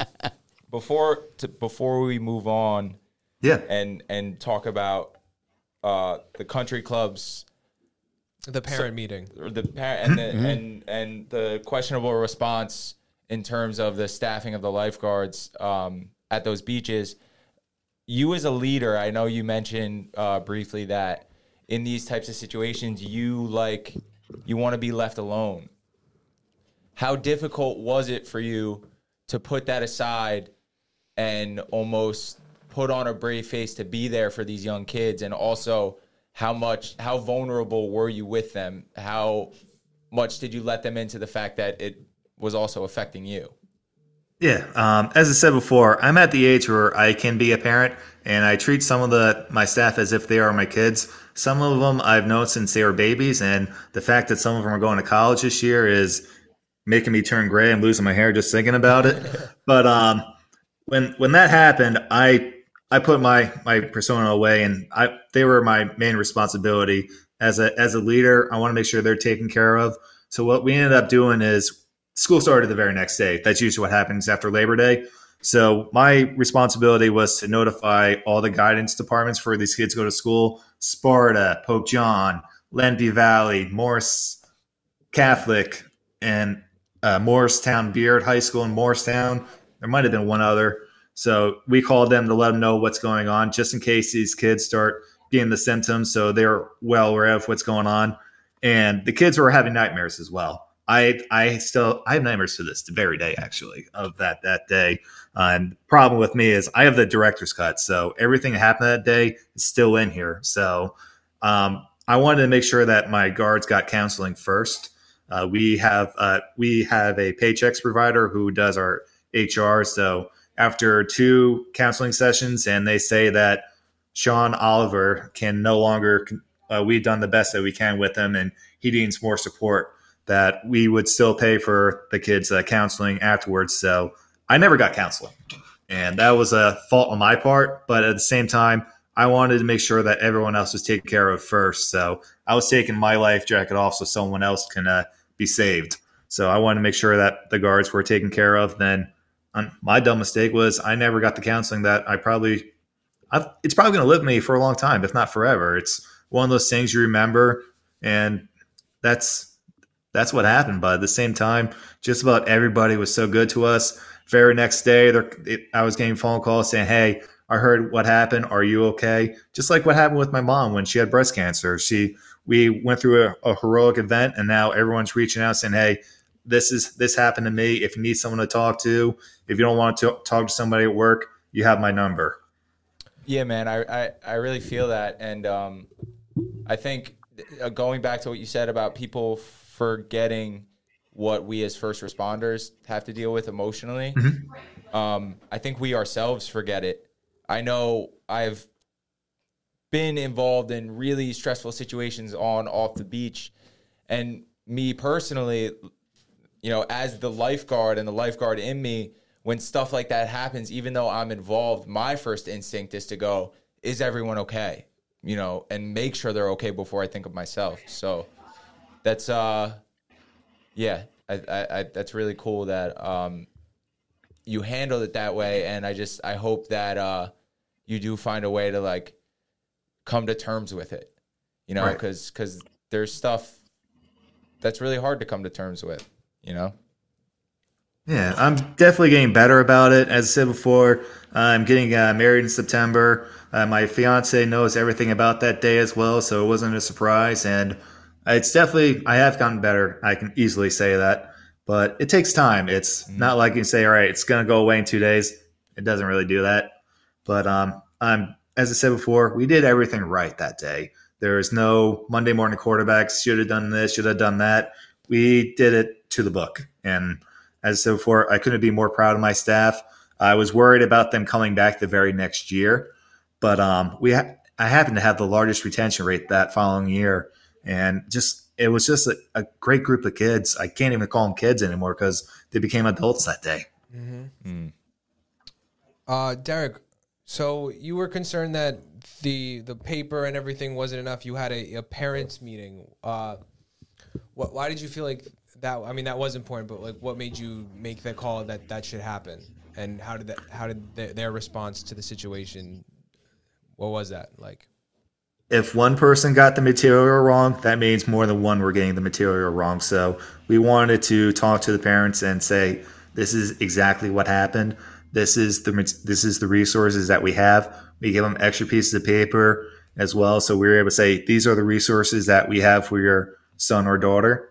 before to, before we move on Yeah. and and talk about uh, the country clubs The parent meeting. or the par- and the, and and the questionable response in terms of the staffing of the lifeguards um, at those beaches. You as a leader, I know you mentioned uh, briefly that in these types of situations, you like you want to be left alone. How difficult was it for you to put that aside and almost put on a brave face to be there for these young kids? And also how much how vulnerable were you with them? How much did you let them into the fact that it was also affecting you Yeah, um, as I said before, I'm at the age where I can be a parent, and I treat some of the my staff as if they are my kids. Some of them I've known since they were babies, and the fact that some of them are going to college this year is making me turn gray. I'm losing my hair just thinking about it. but um, when when that happened, I I put my my persona away, and I they were my main responsibility as a as a leader. I want to make sure they're taken care of. So what we ended up doing is school started the very next day. That's usually what happens after Labor Day. So my responsibility was to notify all the guidance departments for these kids go to school: Sparta, Pope John, Lenape Valley, Morris Catholic, and uh, Morristown Beard High School in Morristown. There might have been one other. So we called them to let them know what's going on, just in case these kids start getting the symptoms, so they're well aware of what's going on. And the kids were having nightmares as well. I I still I have nightmares to this very day actually of that that day. And problem with me is I have the director's cut, so everything that happened that day is still in here. So um, I wanted to make sure that my guards got counseling first. Uh, we have uh, we have a Paychex provider who does our HR. So after two counseling sessions, and they say that Sean Oliver can no longer. Uh, we've done the best that we can with him, and he needs more support. That we would still pay for the kids' uh, counseling afterwards. So I never got counseling, and that was a fault on my part. But at the same time, I wanted to make sure that everyone else was taken care of first. So I was taking my life jacket off so someone else can uh, be saved. So I wanted to make sure that the guards were taken care of. Then um, my dumb mistake was I never got the counseling that I probably. I've, it's probably going to live me for a long time, if not forever. It's one of those things you remember, and that's that's what happened. But at the same time, just about everybody was so good to us. Very next day, it, I was getting phone calls saying, "Hey, I heard what happened. Are you okay?" Just like what happened with my mom when she had breast cancer. She we went through a, a heroic event, and now everyone's reaching out saying, "Hey, this is this happened to me. If you need someone to talk to, if you don't want to talk to somebody at work, you have my number." Yeah, man, I, I, I really feel that. And um, I think uh, going back to what you said about people forgetting what we as first responders have to deal with emotionally, um, I think we ourselves forget it. I know I've been involved in really stressful situations on off the beach. And me personally, you know, as the lifeguard and the lifeguard in me, when stuff like that happens, even though I'm involved, my first instinct is to go, is everyone okay? You know, and make sure they're okay before I think of myself. So that's uh yeah, I, I, I that's really cool that um you handled it that way and I just I hope that uh you do find a way to like come to terms with it. You know, Right. cuz cuz there's stuff that's really hard to come to terms with, you know? Yeah, I'm definitely getting better about it. As I said before, I'm getting uh, married in September. Uh, my fiance knows everything about that day as well, so it wasn't a surprise. And it's definitely, I have gotten better. I can easily say that. but it takes time. It's not like you say, all right, it's going to go away in two days. It doesn't really do that. But um, I'm as I said before, we did everything right that day. There is no Monday morning quarterbacks should have done this, should have done that. We did it to the book. And as I said before, I couldn't be more proud of my staff. I was worried about them coming back the very next year, but um, we ha- I happened to have the largest retention rate that following year, and just it was just a, a great group of kids. I can't even call them kids anymore because they became adults that day. Uh, Derek, so you were concerned that the the paper and everything wasn't enough. You had a, a parents meeting. Uh, what? Why did you feel like that? I mean, that was important, but like, what made you make the call that that should happen? And how did that? How did their, their response to the situation? What was that like? If one person got the material wrong, that means more than one were getting the material wrong. So we wanted to talk to the parents and say, this is exactly what happened. This is the this is the resources that we have. We give them extra pieces of paper as well, so we were able to say these are the resources that we have for your son or daughter.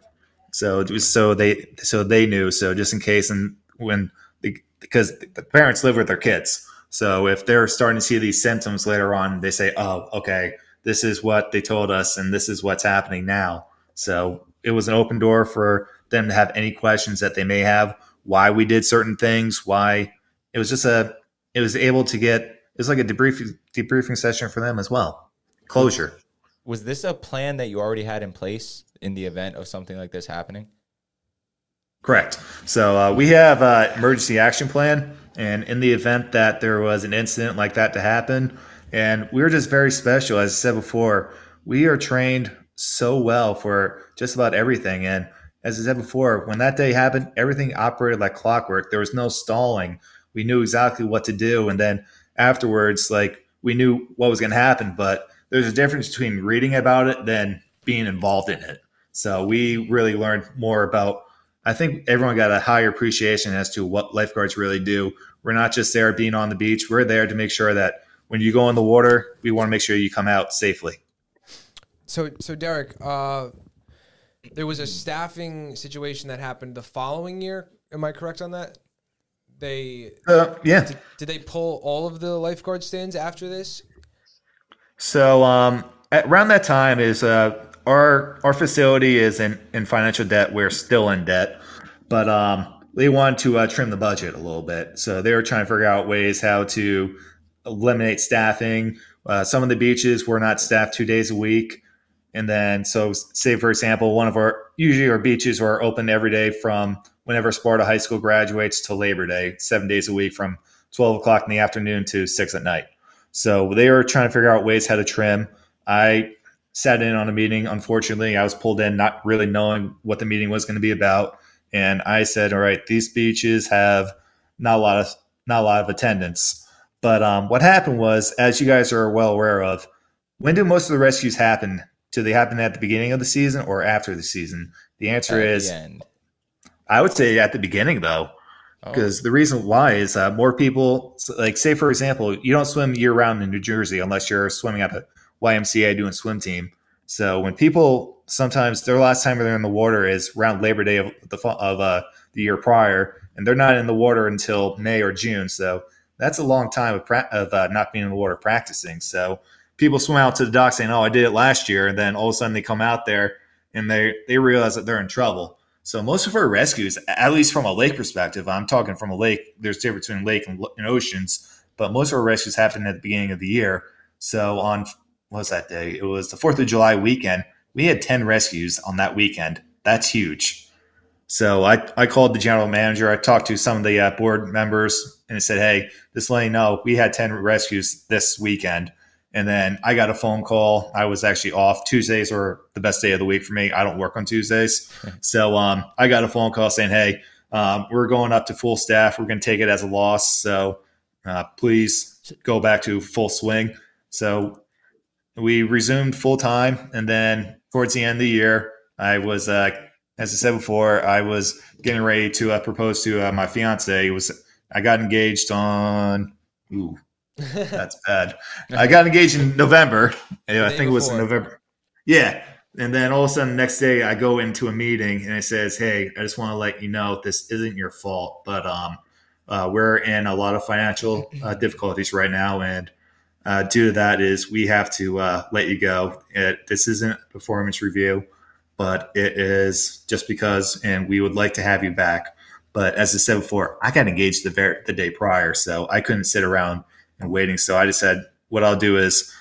So so they so they knew. So just in case and when the, because the parents live with their kids. So if they're starting to see these symptoms later on, they say, "Oh, okay, this is what they told us, and this is what's happening now." So it was an open door for them to have any questions that they may have. Why we did certain things? Why it was just a it was able to get it was like a debriefing debriefing session for them as well. Closure. Was this a plan that you already had in place in the event of something like this happening? Correct. So uh, we have uh, emergency action plan, and in the event that there was an incident like that to happen, and we are just very special, as I said before, we are trained so well for just about everything. And as I said before, when that day happened, everything operated like clockwork. There was no stalling. We knew exactly what to do, and then afterwards, like we knew what was going to happen. But there's a difference between reading about it than being involved in it. So we really learned more about I think everyone got a higher appreciation as to what lifeguards really do. We're not just there being on the beach. We're there to make sure that when you go in the water, we want to make sure you come out safely. So, so Derek, uh, there was a staffing situation that happened the following year. Am I correct on that? They Uh, yeah. did they pull all of the lifeguard stands after this? So um, at, around that time is uh, our our facility is in, in financial debt. We're still in debt, but um, they wanted to uh, trim the budget a little bit. So they were trying to figure out ways how to eliminate staffing. Uh, some of the beaches were not staffed two days a week. And then, so say for example, one of our usually our beaches are open every day from whenever Sparta High School graduates to Labor Day, seven days a week from 12 o'clock in the afternoon to six at night. So they were trying to figure out ways how to trim. I sat in on a meeting. Unfortunately, I was pulled in not really knowing what the meeting was going to be about. And I said, all right, these beaches have not a lot of not a lot of attendance. But um, what happened was, as you guys are well aware of, when do most of the rescues happen? Do they happen at the beginning of the season or after the season? The answer At is, the. I would say at the beginning, though Oh, because the reason why is uh, more people like say for example you don't swim year round in new jersey unless you're swimming at a ymca doing swim team so when people sometimes their last time they're in the water is around labor day of the of uh, the year prior and they're not in the water until may or june so that's a long time of, pra- of uh, not being in the water practicing so people swim out to the dock saying oh i did it last year and then all of a sudden they come out there and they they realize that they're in trouble so most of our rescues, at least from a lake perspective, I'm talking from a lake. There's difference between lake and, and oceans, but most of our rescues happen at the beginning of the year. So on what was that day? It was the Fourth of July weekend. We had ten rescues on that weekend. That's huge. So I, I called the general manager. I talked to some of the uh, board members and I said, "Hey, just letting you know, we had ten rescues this weekend." And then I got a phone call. I was actually off. Tuesdays are the best day of the week for me. I don't work on Tuesdays. So um, I got a phone call saying, hey, um, we're going up to full staff. We're going to take it as a loss. So uh, please go back to full swing. So we resumed full time. And then towards the end of the year, I was, uh, as I said before, I was getting ready to uh, propose to uh, my fiance. It was I got engaged on. Ooh, that's bad. I got engaged in November. I think it was in. November. Yeah, And then all of a sudden, the next day, I go into a meeting and it says, "Hey, I just want to let you know this isn't your fault, but um, uh, we're in a lot of financial uh, difficulties right now, and uh, due to that, is we have to uh, let you go. It, this isn't a performance review, but it is just because, and we would like to have you back. But as I said before, I got engaged the the day prior, so I couldn't sit around and waiting. So I just said, what I'll do is,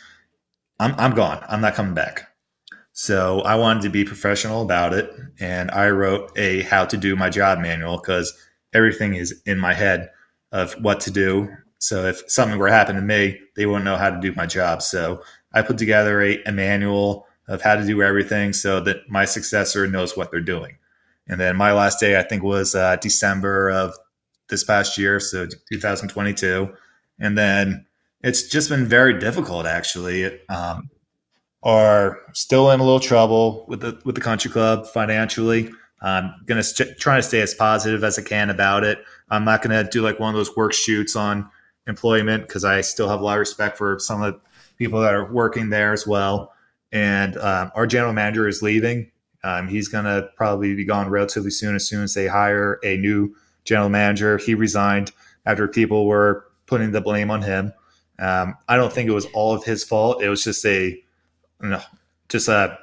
I'm I'm gone. I'm not coming back." So I wanted to be professional about it, and I wrote a how to do my job manual because everything is in my head of what to do. So if something were to happen to me, they wouldn't know how to do my job. So I put together a, a manual of how to do everything so that my successor knows what they're doing. And then my last day, I think, was uh, December of this past year, so 2022. And then it's just been very difficult, actually. Um, are still in a little trouble with the with the country club financially. I'm gonna st- try to stay as positive as I can about it. I'm not gonna do like one of those work shoots on employment because I still have a lot of respect for some of the people that are working there as well. And um, our general manager is leaving. Um, he's gonna probably be gone relatively soon. As soon as they hire a new general manager, he resigned after people were putting the blame on him. Um, I don't think it was all of his fault. It was just a no, just a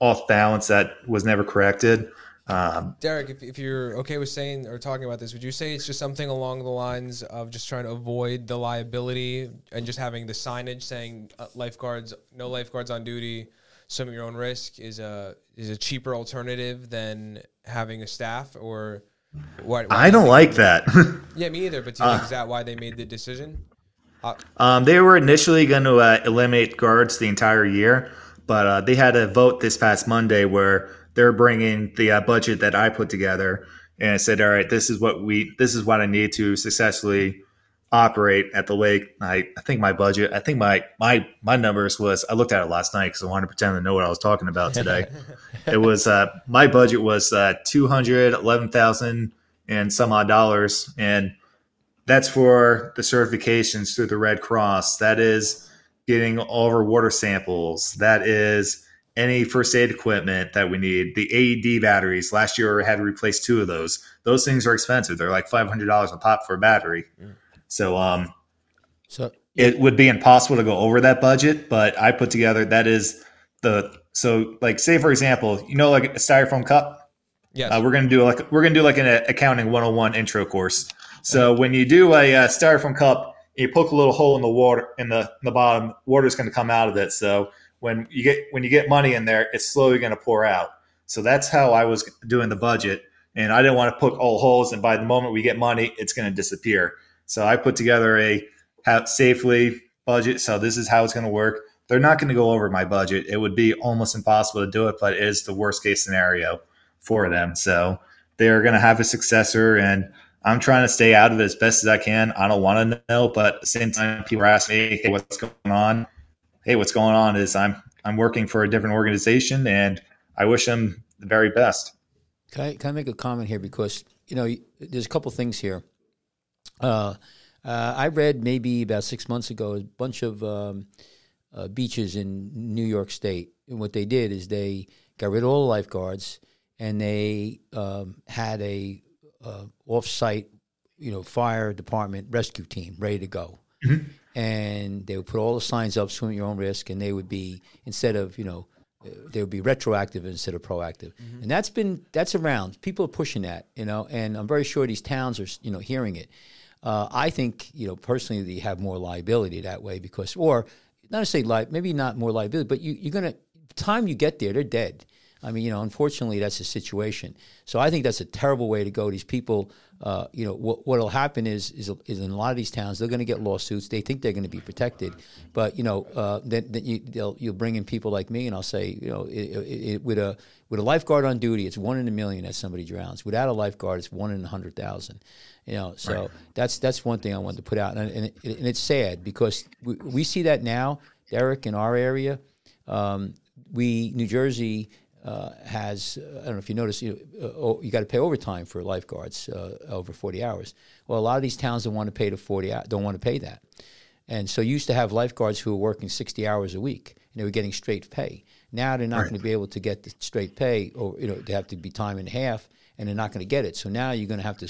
off balance that was never corrected. Um, Derek, if, if you're okay with saying or talking about this, would you say it's just something along the lines of just trying to avoid the liability and just having the signage saying uh, lifeguards, no lifeguards on duty, swim at your own risk is a is a cheaper alternative than having a staff or what? I don't like that. yeah, me either. But do you think is that why they made the decision? um, they were initially going to uh, eliminate guards the entire year, but uh, they had a vote this past Monday where they're bringing the uh, budget that I put together and said, "All right, this is what we, this is what I need to successfully operate at the lake." I, I think my budget, I think my my my numbers was, I looked at it last night because I wanted to pretend to know what I was talking about today. it was uh, my budget was uh, two hundred eleven thousand and some odd dollars, and that's for the certifications through the Red Cross. That is getting all of our water samples. That is any first aid equipment that we need. The AED batteries. Last year, I had to replace two of those. Those things are expensive. They're like five hundred dollars a pop for a battery. Mm. So, um, so it would be impossible to go over that budget. But I put together that is the so like say for example, you know, like a styrofoam cup. Yeah, uh, we're gonna do like we're gonna do like an accounting 101 intro course. So when you do a uh, styrofoam cup, you poke a little hole in the water in the in the bottom. Water is going to come out of it. So when you get when you get money in there, it's slowly going to pour out. So that's how I was doing the budget, and I didn't want to poke all holes. And by the moment we get money, it's going to disappear. So I put together a safely budget. So this is how it's going to work. They're not going to go over my budget. It would be almost impossible to do it, but it is the worst case scenario for them. So they're going to have a successor, and I'm trying to stay out of it as best as I can. I don't want to know, but at the same time, people ask me, "Hey, what's going on?" Hey, what's going on is I'm I'm working for a different organization, and I wish them the very best. Can I, can I make a comment here because you know there's a couple things here. Uh, uh, I read maybe about six months ago a bunch of um, uh, beaches in New York State, and what they did is they got rid of all the lifeguards and they um, had a uh, off-site, you know, fire department rescue team ready to go. Mm-hmm. And they would put all the signs up, swim at your own risk, and they would be instead of you know, uh, they would be retroactive instead of proactive. Mm-hmm. And that's been that's around. People are pushing that, you know, and I'm very sure these towns are you know hearing it. Uh, I think you know personally they have more liability that way because, or not to say li- maybe not more liability, but you, you're gonna time you get there, they're dead. I mean, you know, unfortunately, that's a situation. So I think that's a terrible way to go. These people, uh, you know, what what'll happen is, is, is in a lot of these towns they're going to get lawsuits. They think they're going to be protected, but you know, uh, then, then you, will you'll bring in people like me, and I'll say, you know, it, it, it, with a with a lifeguard on duty, it's one in a million that somebody drowns. Without a lifeguard, it's one in a hundred thousand. You know, so right. that's that's one thing I wanted to put out, and, and, and it's sad because we, we see that now, Derek, in our area. Um, we New Jersey uh, has I don't know if you notice you know, uh, you got to pay overtime for lifeguards uh, over 40 hours. Well, a lot of these towns don't want to pay to 40 don't want to pay that, and so you used to have lifeguards who were working 60 hours a week and they were getting straight pay. Now they're not Right. going to be able to get the straight pay, or you know, they have to be time and a half, and they're not going to get it. So now you're going to have to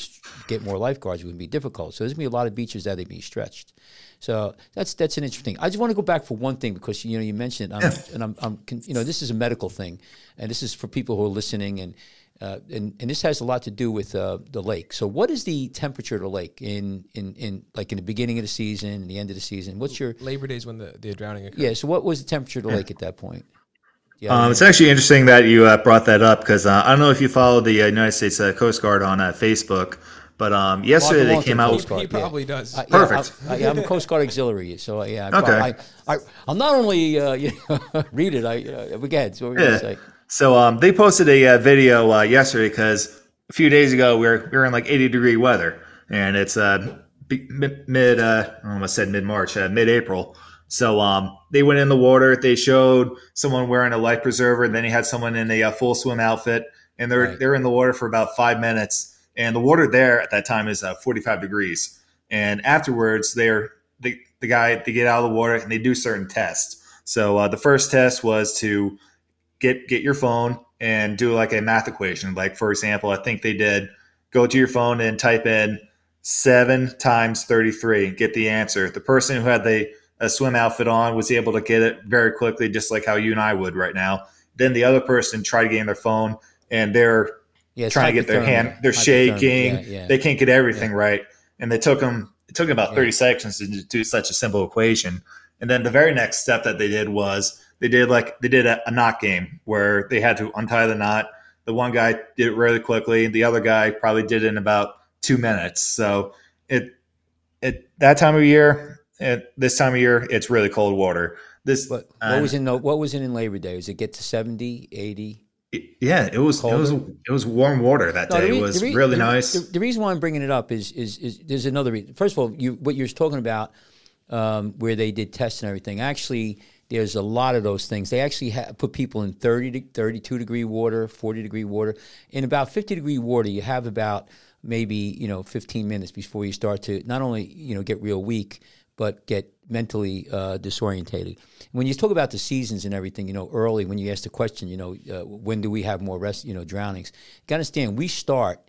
get more lifeguards. It would be difficult. So there's going to be a lot of beaches that are being stretched. So that's that's an interesting. I just want to go back for one thing because you know you mentioned it, I'm, and I'm, I'm you know this is a medical thing, and this is for people who are listening and. Uh, and, and this has a lot to do with uh, the lake. So, what is the temperature of the lake in, in, in like in the beginning of the season and the end of the season? What's your Labor Day is when the, the drowning occurs. yeah? So, what was the temperature of the lake at that point? Yeah, Um, it's actually interesting that you uh, brought that up because uh, I don't know if you follow the uh, United States uh, Coast Guard on uh, Facebook, but um, yesterday they came out. He, Coast Guard, he yeah. probably does. I- yeah, Perfect. I, I, I'm a Coast Guard auxiliary, so uh, yeah. I, Okay. I, I, I'll not only uh, you know, read it. I uh, again. So what were you Yeah. gonna say? So um, they posted a uh, video uh, yesterday because a few days ago we were we were in like 80 degree weather, and it's uh, be- mid, mid uh, I almost said mid March, uh, mid April. So um, they went in the water. They showed someone wearing a life preserver, and then he had someone in a uh, full swim outfit, and they're Right. they're in the water for about five minutes. And the water there at that time is uh, 45 degrees. And afterwards, they're the the guy they get out of the water and they do certain tests. So uh, the first test was to get get your phone and do like a math equation. Like for example, I think they did go to your phone and type in seven times thirty three, get the answer. The person who had the a swim outfit on was able to get it very quickly, just like how you and I would right now. Then the other person tried to get in their phone and they're Yeah, trying to get their hand, they're shaking, Yeah, yeah. they can't get everything right, and they took them. It took 'em about Yeah. thirty seconds to do such a simple equation. And then the very next step that they did was they did like they did a, a knot game where they had to untie the knot. The one guy did it really quickly. The other guy probably did it in about two minutes. So it at that time of year, at this time of year, it's really cold water. This But what and- was in the, what was in in Labor Day? Was it get to 70, 80? Yeah, it was it was it was warm water that No, day. re- it was re- really the- nice. The, the reason why I'm bringing it up is is, is there's another reason. First of all, you what you're talking about um, where they did tests and everything. Actually, there's a lot of those things. They actually ha- put people in 30 to 32 degree water, 40 degree water. In about 50 degree water, you have about maybe you know 15 minutes before you start to not only you know get real weak, but get mentally uh, disorientated. When you talk about the seasons and everything, you know, early when you ask the question, you know, uh, when do we have more rest, you know, drownings? You got to understand, we start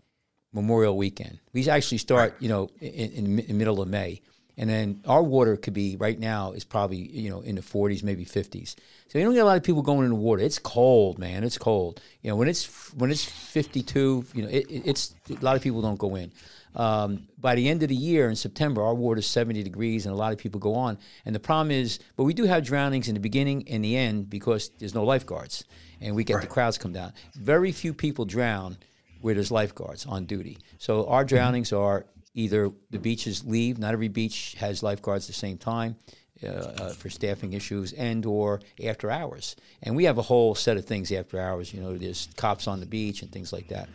Memorial Weekend. We actually start, you know, in, in, the middle of May, and then our water could be right now is probably you know in the 40s, maybe 50s. So you don't get a lot of people going in the water. It's cold, man. It's cold. You know, when it's when it's 52, you know, it- it's a lot of people don't go in. Um, by the end of the year in September, our water is 70 degrees, and a lot of people go on. And the problem is, but we do have drownings in the beginning and the end because there's no lifeguards, and we get the crowds come down. Very few people drown where there's lifeguards on duty. So our drownings are either the beaches leave. Not every beach has lifeguards at the same time. Uh, uh, for staffing issues and or after hours and we have a whole set of things after hours you know there's cops on the beach and things like that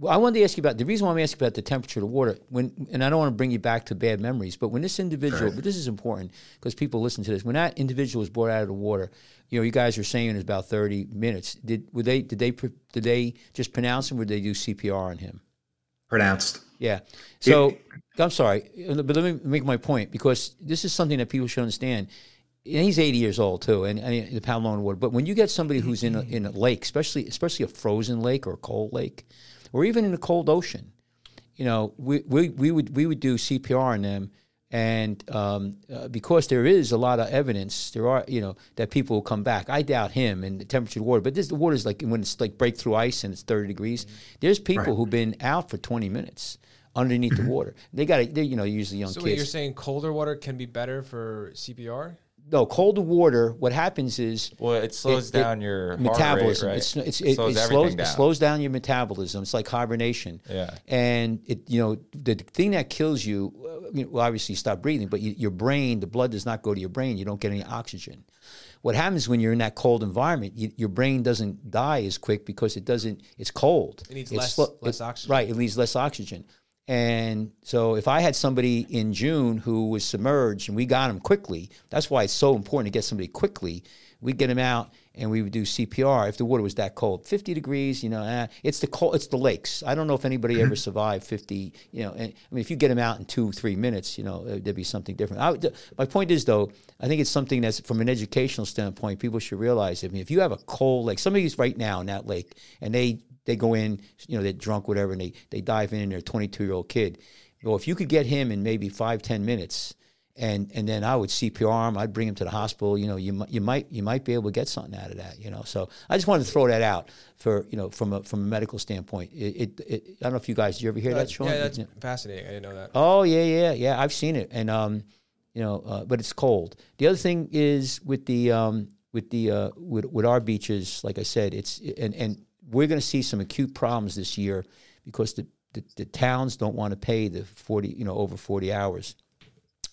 well, I wanted to ask you about the reason why I'm asking about the temperature of the water. When and I don't want to bring you back to bad memories, but when this individual, but this is important because people listen to this. When that individual was brought out of the water, you know, you guys are saying it's about 30 minutes. Did were they did they did they just pronounce him or did they do CPR on him? Pronounced. Yeah. So I'm sorry, but let me make my point because this is something that people should understand. And he's 80 years old too, and, and the loan water. But when you get somebody who's in a, in a lake, especially especially a frozen lake or a cold lake, or even in a cold ocean, you know, we, we, we would we would do CPR on them, and um, uh, because there is a lot of evidence, there are you know that people will come back. I doubt him and the temperature of the water, but this the water is like when it's like breakthrough ice and it's 30 degrees. There's people who've been out for 20 minutes underneath the water. They got to, you know usually young kids. So you're saying colder water can be better for CPR? No, cold water. What happens is Well, it slows It- it- down your heart metabolism. Rate, right? It's it's it, slows it everything slows it down. slows down your metabolism. It's like hibernation. Yeah. And it you know the thing that kills you, uh, you well, obviously you stop breathing, but you, your brain, the blood does not go to your brain. You don't get any oxygen. What happens when you're in that cold environment? You, your brain doesn't die as quick because it doesn't. It's cold. It needs It's less- slo- less it- oxygen. Right. It needs less oxygen. And so if I had somebody in June who was submerged and we got him quickly, that's why it's so important to get somebody quickly. We get him out and we would do CPR if the water was that cold, 50 degrees. You know, eh, it's the cold, it's the lakes. I don't know if anybody ever survived 50. You know, and, I mean, if you get him out in two, three minutes, you know, there'd be something different. I, would- my point is though, I think it's something that's from an educational standpoint, people should realize. I mean, if you have a cold lake, somebody's right now in that lake, and they they go in, you know, they're drunk, whatever, and they they dive in, and they're a 22 year old kid. Well, if you could get him in maybe five, ten minutes and and then I would CPR him. I'd bring him to the hospital. You know, you you might you might be able to get something out of that. You know, so I just wanted to throw that out for you know from a from a medical standpoint. It, it, it I don't know if you guys did you ever hear that, Sean? yeah, that's fascinating. I didn't know that. Oh yeah, yeah, yeah. I've seen it, and um, you know, uh, but it's cold. The other thing is with the um, with the uh, with with our beaches, like I said, it's and and we're going to see some acute problems this year because the, the the towns don't want to pay the forty, you know, over forty hours.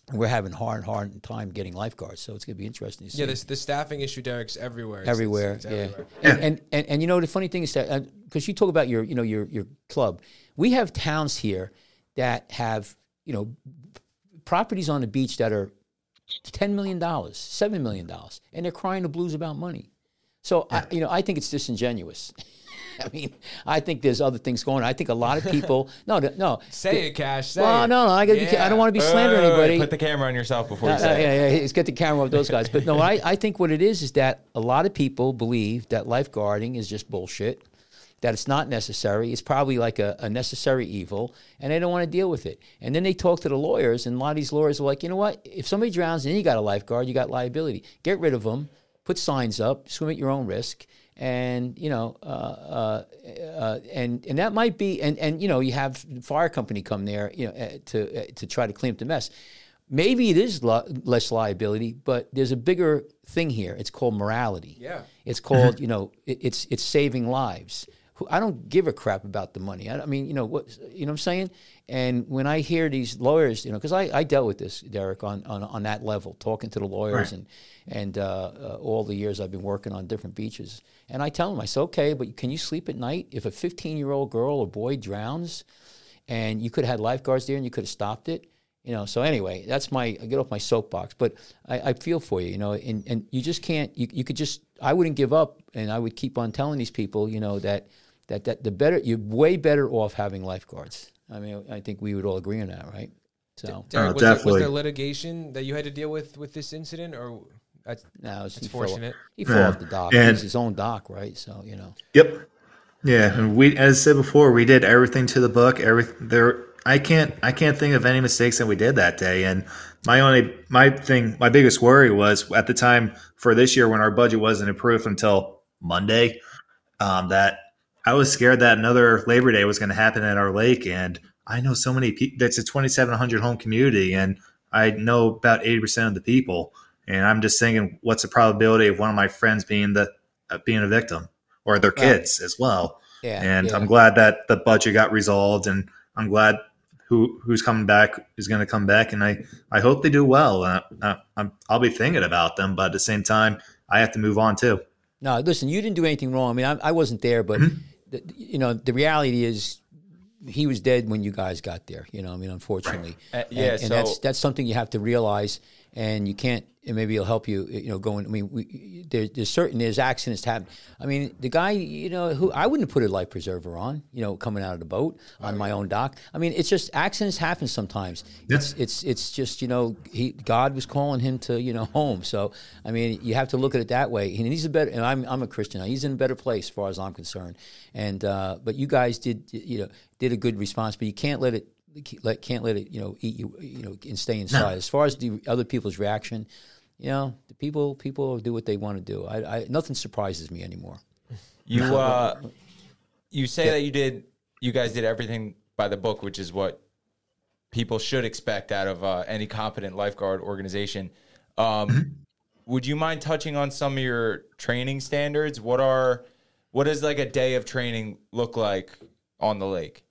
And we're having hard, hard time getting lifeguards, so it's going to be interesting. To see Yeah, this the staffing issue, Derek's everywhere. It's- everywhere. it's- it's yeah. everywhere. And, and, and and you know the funny thing is that uh, because you talk about your you know your your club, we have towns here that have you know properties on the beach that are ten million dollars, seven million dollars, and they're crying the blues about money. So I, you know I think it's disingenuous. I mean, I think there's other things going on. I think a lot of people. No, no. Say it, Cash. Say Well, it. no, no. I, gotta be, I don't want to be slandering wait, anybody. Put the camera on yourself before you Uh, say it. yeah, yeah, let's get the camera of those guys. But no, I, I think what it is is that a lot of people believe that lifeguarding is just bullshit, that it's not necessary. It's probably like a, a necessary evil, and they don't want to deal with it. And then they talk to the lawyers, and a lot of these lawyers are like, you know what? If somebody drowns and you got a lifeguard, you got liability. Get rid of them, put signs up, swim at your own risk. And you know, uh, uh, uh, and and that might be, and and you know, you have fire company come there, you know, uh, to uh, to try to clean up the mess maybe it is li- less liability, but there's a bigger thing here. It's called morality. Yeah. It's called, you know, it, it's it's saving lives. I don't give a crap about the money. I, I mean, you know what, you know what I'm saying. And when I hear these lawyers, you know, because I, I dealt with this, Derek, on, on on that level, talking to the lawyers and and uh, uh, all the years I've been working on different beaches, and I tell them, I say, okay, but can you sleep at night? If a 15 year old girl or boy drowns, and you could have had lifeguards there and you could have stopped it? you know so anyway that's my i get off my soapbox but i, I feel for you you know and, and you just can't you, you could just i wouldn't give up and i would keep on telling these people you know that that, that the better you're way better off having lifeguards. I mean i think we would all agree on that right? So Derek, Oh, was, there, was there litigation that you had to deal with with this incident, or that's, now it's that's he fell, he fell Yeah. off the dock And- it's his own dock right so you know Yep. Yeah, and we as I said before, we did everything to the book. Every there, I can't I can't think of any mistakes that we did that day. And my only my thing my biggest worry was at the time for this year when our budget wasn't approved until Monday, um, that I was scared that another Labor Day was going to happen at our lake. And I know so many people. That's a 2,700 home community, and I know about 80 percent of the people. And I'm just thinking, what's the probability of one of my friends being the uh, being a victim? or their kids as well. yeah And yeah. I'm glad that the budget got resolved, and I'm glad who who's coming back is going to come back, and I I hope they do well. Uh, uh, I'm, I'll be thinking about them, but at the same time, I have to move on too. No, listen, you didn't do anything wrong. I mean, I, I wasn't there, but Mm-hmm. the, you know, the reality is he was dead when you guys got there. You know, I mean, unfortunately, Uh, And- yeah, and, so- that's that's something you have to realize, and you can't. And maybe it'll help you. You know, going. I mean, we, there, there's certain there's accidents happen. I mean, the guy, you know, who I wouldn't have put a life preserver on. You know, coming out of the boat on my own dock. I mean, it's just accidents happen sometimes. It's it's it's just you know, he God was calling him to you know home. So I mean, you have to look at it that way. And he's a better. And I'm I'm a Christian. He's in a better place as far as I'm concerned. And uh, but you guys did you know did a good response, but you can't let it let can't let it you know eat you you know and stay inside. As far as the other people's reaction, you know, the people people do what they want to do. I, I nothing surprises me anymore. You uh, you say that you did, you guys did everything by the book, which is what people should expect out of uh, any competent lifeguard organization. Um, Would you mind touching on some of your training standards? What are what does like a day of training look like on the lake?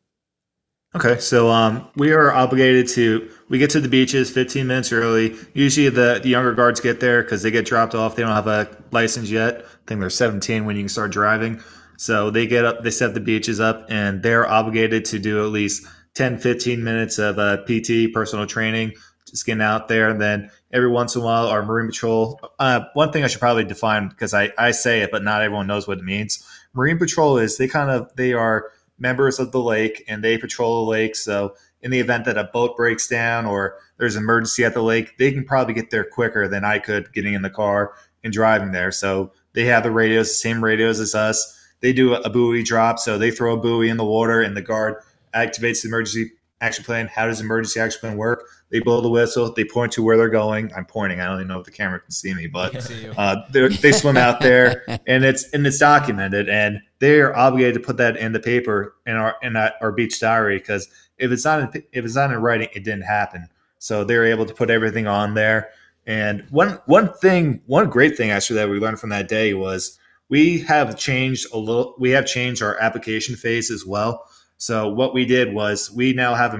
Okay, so um, we are obligated to we get to the beaches 15 minutes early. Usually the, the younger guards get there because they get dropped off. They don't have a license yet. I think they're 17 when you can start driving. So they get up, they set the beaches up, and they're obligated to do at least 10, 15 minutes of uh, PT, personal training, just getting out there. And then every once in a while, our Marine Patrol. Uh, one thing I should probably define because I, I say it, but not everyone knows what it means. Marine Patrol is they kind of they are members of the lake and they patrol the lake. So in the event that a boat breaks down or there's an emergency at the lake, they can probably get there quicker than I could getting in the car and driving there. So they have the radios, the same radios as us. They do a buoy drop, so they throw a buoy in the water and the guard activates the emergency action plan. How does emergency action plan work? They blow the whistle. They point to where they're going. I'm pointing. I don't even know if the camera can see me, but uh, they swim out there, and it's and it's documented, and they are obligated to put that in the paper in our in our beach diary because if it's not in, if it's not in writing, it didn't happen. So they're able to put everything on there. And one one thing, one great thing actually that we learned from that day was we have changed a little. We have changed our application phase as well. So what we did was we now have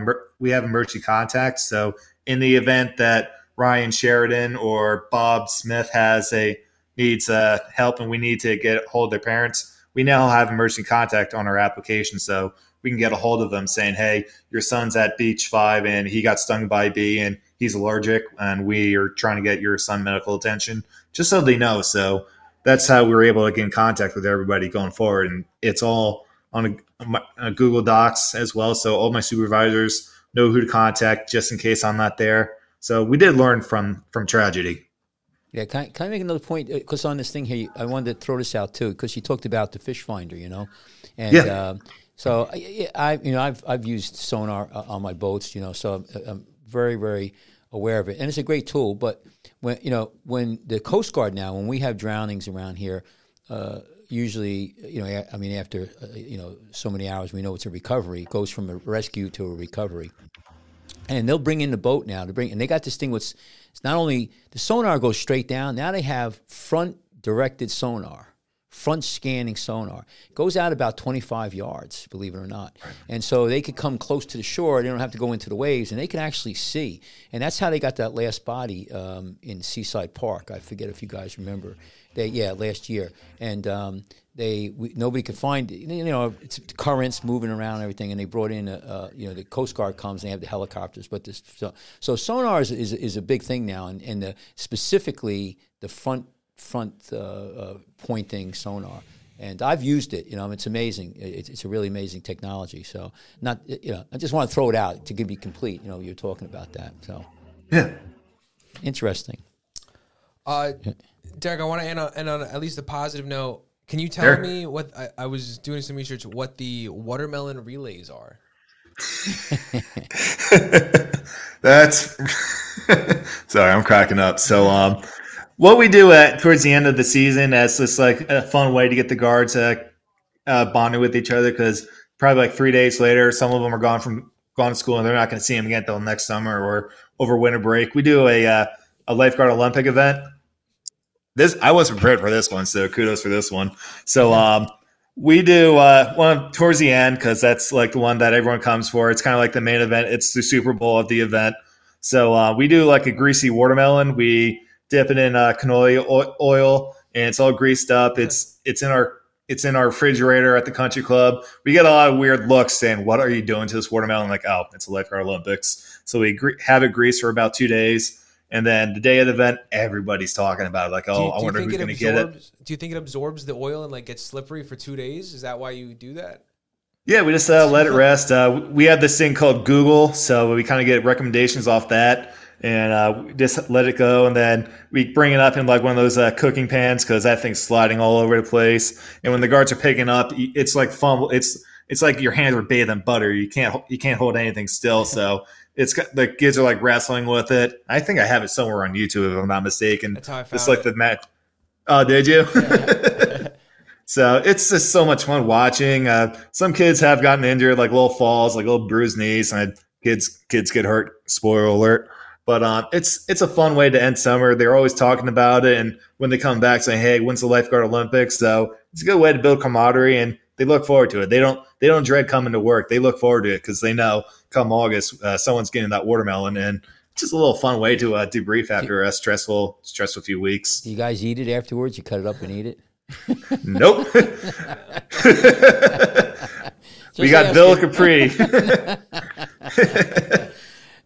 we have emergency contacts. So in the event that Ryan Sheridan or Bob Smith has a needs uh, help and we need to get hold of their parents, we now have emergency contact on our application. So we can get a hold of them saying, "Hey, your son's at Beach Five and he got stung by a bee and he's allergic, and we are trying to get your son medical attention." Just so they know. So that's how we were able to get in contact with everybody going forward, and it's all on a, a Google Docs as well. So all my supervisors know who to contact just in case I'm not there. So we did learn from from tragedy. Yeah, can I, can I make another point? Because uh, on this thing here, I wanted to throw this out too, because you talked about the fish finder, you know, and yeah. Uh, so I, I, you know, I've I've used sonar uh, on my boats, you know, so I'm, I'm, very very aware of it, and it's a great tool. But when you know when the Coast Guard now, when we have drownings around here, uh, usually, you know, I mean, after uh, you know so many hours, we know it's a recovery. It goes from a rescue to a recovery, and they'll bring in the boat now to bring, and they got this thing. What's it's not only the sonar goes straight down. Now they have front directed sonar front scanning sonar. It goes out about 25 yards, believe it or not. And so they could come close to the shore. They don't have to go into the waves, and they can actually see. And that's how they got that last body um, in Seaside Park. I forget if you guys remember. They, yeah, last year. And um, they we, nobody could find it. you know it's currents moving around and everything and they brought in a, uh, you know the coast guard comes and they have the helicopters but this so, so sonar is, is, is a big thing now and, and the, specifically the front front uh, uh, pointing sonar. And I've used it. You know, it's amazing. It's, it's, a really amazing technology. So, not you know, I just want to throw it out to be complete. You know, you're talking about that. So, yeah, interesting. Uh, Derek, I want to end on, end on at least a positive note. Can you tell sure. me what I, I was doing some research? What the watermelon relays are? That's sorry, I'm cracking up. So, um, what we do at towards the end of the season as just like a fun way to get the guards uh, uh, bonded with each other because probably like three days later, some of them are gone from gone to school and they're not going to see them again until next summer or over winter break. We do a uh, a lifeguard Olympic event. This I was prepared for this one, so kudos for this one. So um, we do uh, one towards the end because that's like the one that everyone comes for. It's kind of like the main event. It's the Super Bowl of the event. So uh, we do like a greasy watermelon. We dip it in uh, canola oil, and it's all greased up. It's it's in our it's in our refrigerator at the country club. We get a lot of weird looks saying, "What are you doing to this watermelon?" Like, oh, it's a lifeguard Olympics. So we gre- have it greased for about two days. And then the day of the event, everybody's talking about it. Like, oh, you, I wonder who's going to get it. Do you think it absorbs the oil and like gets slippery for two days? Is that why you do that? Yeah, we just uh, let it rest. Uh, we have this thing called Google, so we kind of get recommendations off that and uh, just let it go. And then we bring it up in like one of those uh, cooking pans because that thing's sliding all over the place. And when the guards are picking up, it's like fumble. It's it's like your hands are bathed in butter. You can't you can't hold anything still. So it's the kids are like wrestling with it. I think I have it somewhere on YouTube if I'm not mistaken. That's how I found it's like it. the match. Oh, did you? Yeah. so it's just so much fun watching. Uh, some kids have gotten injured, like little falls, like little bruised knees, and kids kids get hurt. Spoiler alert. But um, it's it's a fun way to end summer. They're always talking about it, and when they come back, saying, "Hey, when's the lifeguard Olympics?" So it's a good way to build camaraderie, and they look forward to it. They don't they don't dread coming to work. They look forward to it because they know come August, uh, someone's getting that watermelon, and just a little fun way to uh, debrief after a stressful stressful few weeks. You guys eat it afterwards? You cut it up and eat it? nope. we got Bill Capri.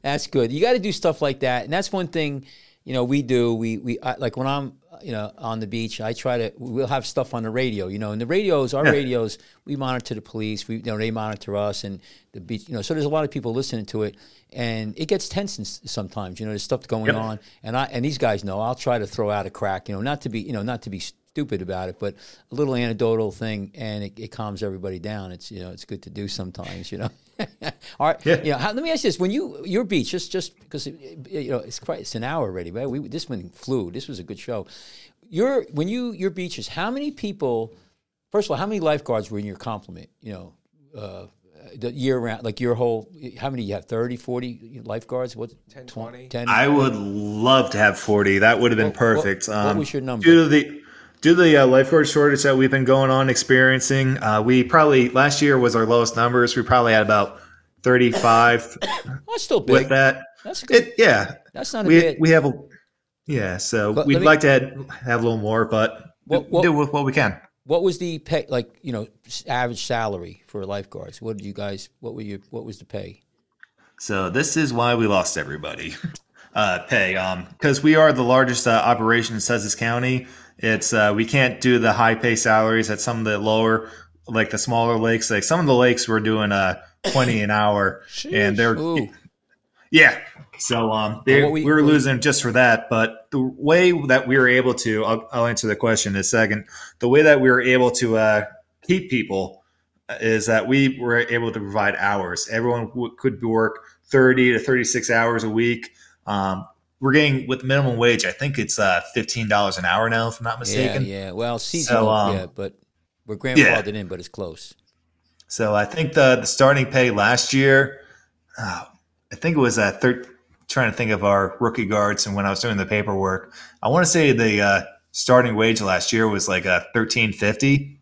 That's good. You got to do stuff like that, and that's one thing. You know, we do. We we I, like when I'm you know on the beach. I try to. We'll have stuff on the radio. You know, and the radios, our radios, we monitor the police. We you know they monitor us and the beach. You know, so there's a lot of people listening to it, and it gets tense sometimes. You know, there's stuff going Yep. on, and I and these guys know. I'll try to throw out a crack. You know, not to be you know not to be stupid about it, but a little anecdotal thing, and it, it calms everybody down. It's you know it's good to do sometimes. You know. All right. Yeah. You know, how, let me ask you this: When you your beach, just just because it, it- you know it's quite it's an hour already, but we this one flew. This was a good show. Your when you your beaches, how many people? First of all, how many lifeguards were in your complement? You know, uh, the year round, like your whole. How many you have? 30, 40 lifeguards? What? 10, 20? 10? I would love to have 40. That would have been What- what- perfect. what Um, was your number? Due to the due to the uh, lifeguard shortage that we've been going on experiencing, uh, we probably last year was our lowest numbers. We probably had about 35 Oh, it's still big. with that. That's good. It yeah. That's not a We bad. we have a yeah. So But we'd me- like to have, have a little more, but What- what- do with what we can. what was the pay? Like you know, average salary for lifeguards. What did you guys? What were you? What was the pay? So this is why we lost everybody. Uh, pay, um, because we are the largest uh, operation in Sussex County. It's uh, we can't do the high pay salaries at some of the lower, like the smaller lakes. Like some of the lakes were doing uh twenty an hour, and they're Ooh, yeah. So um, they, we- we, were losing just for that. But the way that we were able to, I'll, I'll answer the question in a second. The way that we were able to uh, keep people is that we were able to provide hours. Everyone w- could work thirty to thirty-six hours a week. Um, we're getting with minimum wage. I think it's uh, fifteen dollars an hour now, if I'm not mistaken. yeah. Well, seasonal, um, yeah, but we're grandfathered in, but it's close. So I think the, the starting pay last year, uh, I think it was at thir- trying to think of our rookie guards and when I was doing the paperwork, I want to say the uh, starting wage last year was like a thirteen fifty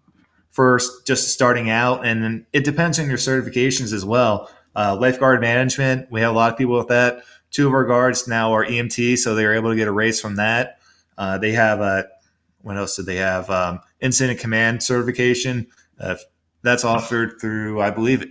for just starting out, and then it depends on your certifications as well. Uh, lifeguard management, we have a lot of people with that. Two of our guards now are EMT, so they were able to get a raise from that. Uh, they have a what else did they have? Um, incident command certification. Uh, that's offered through, I believe,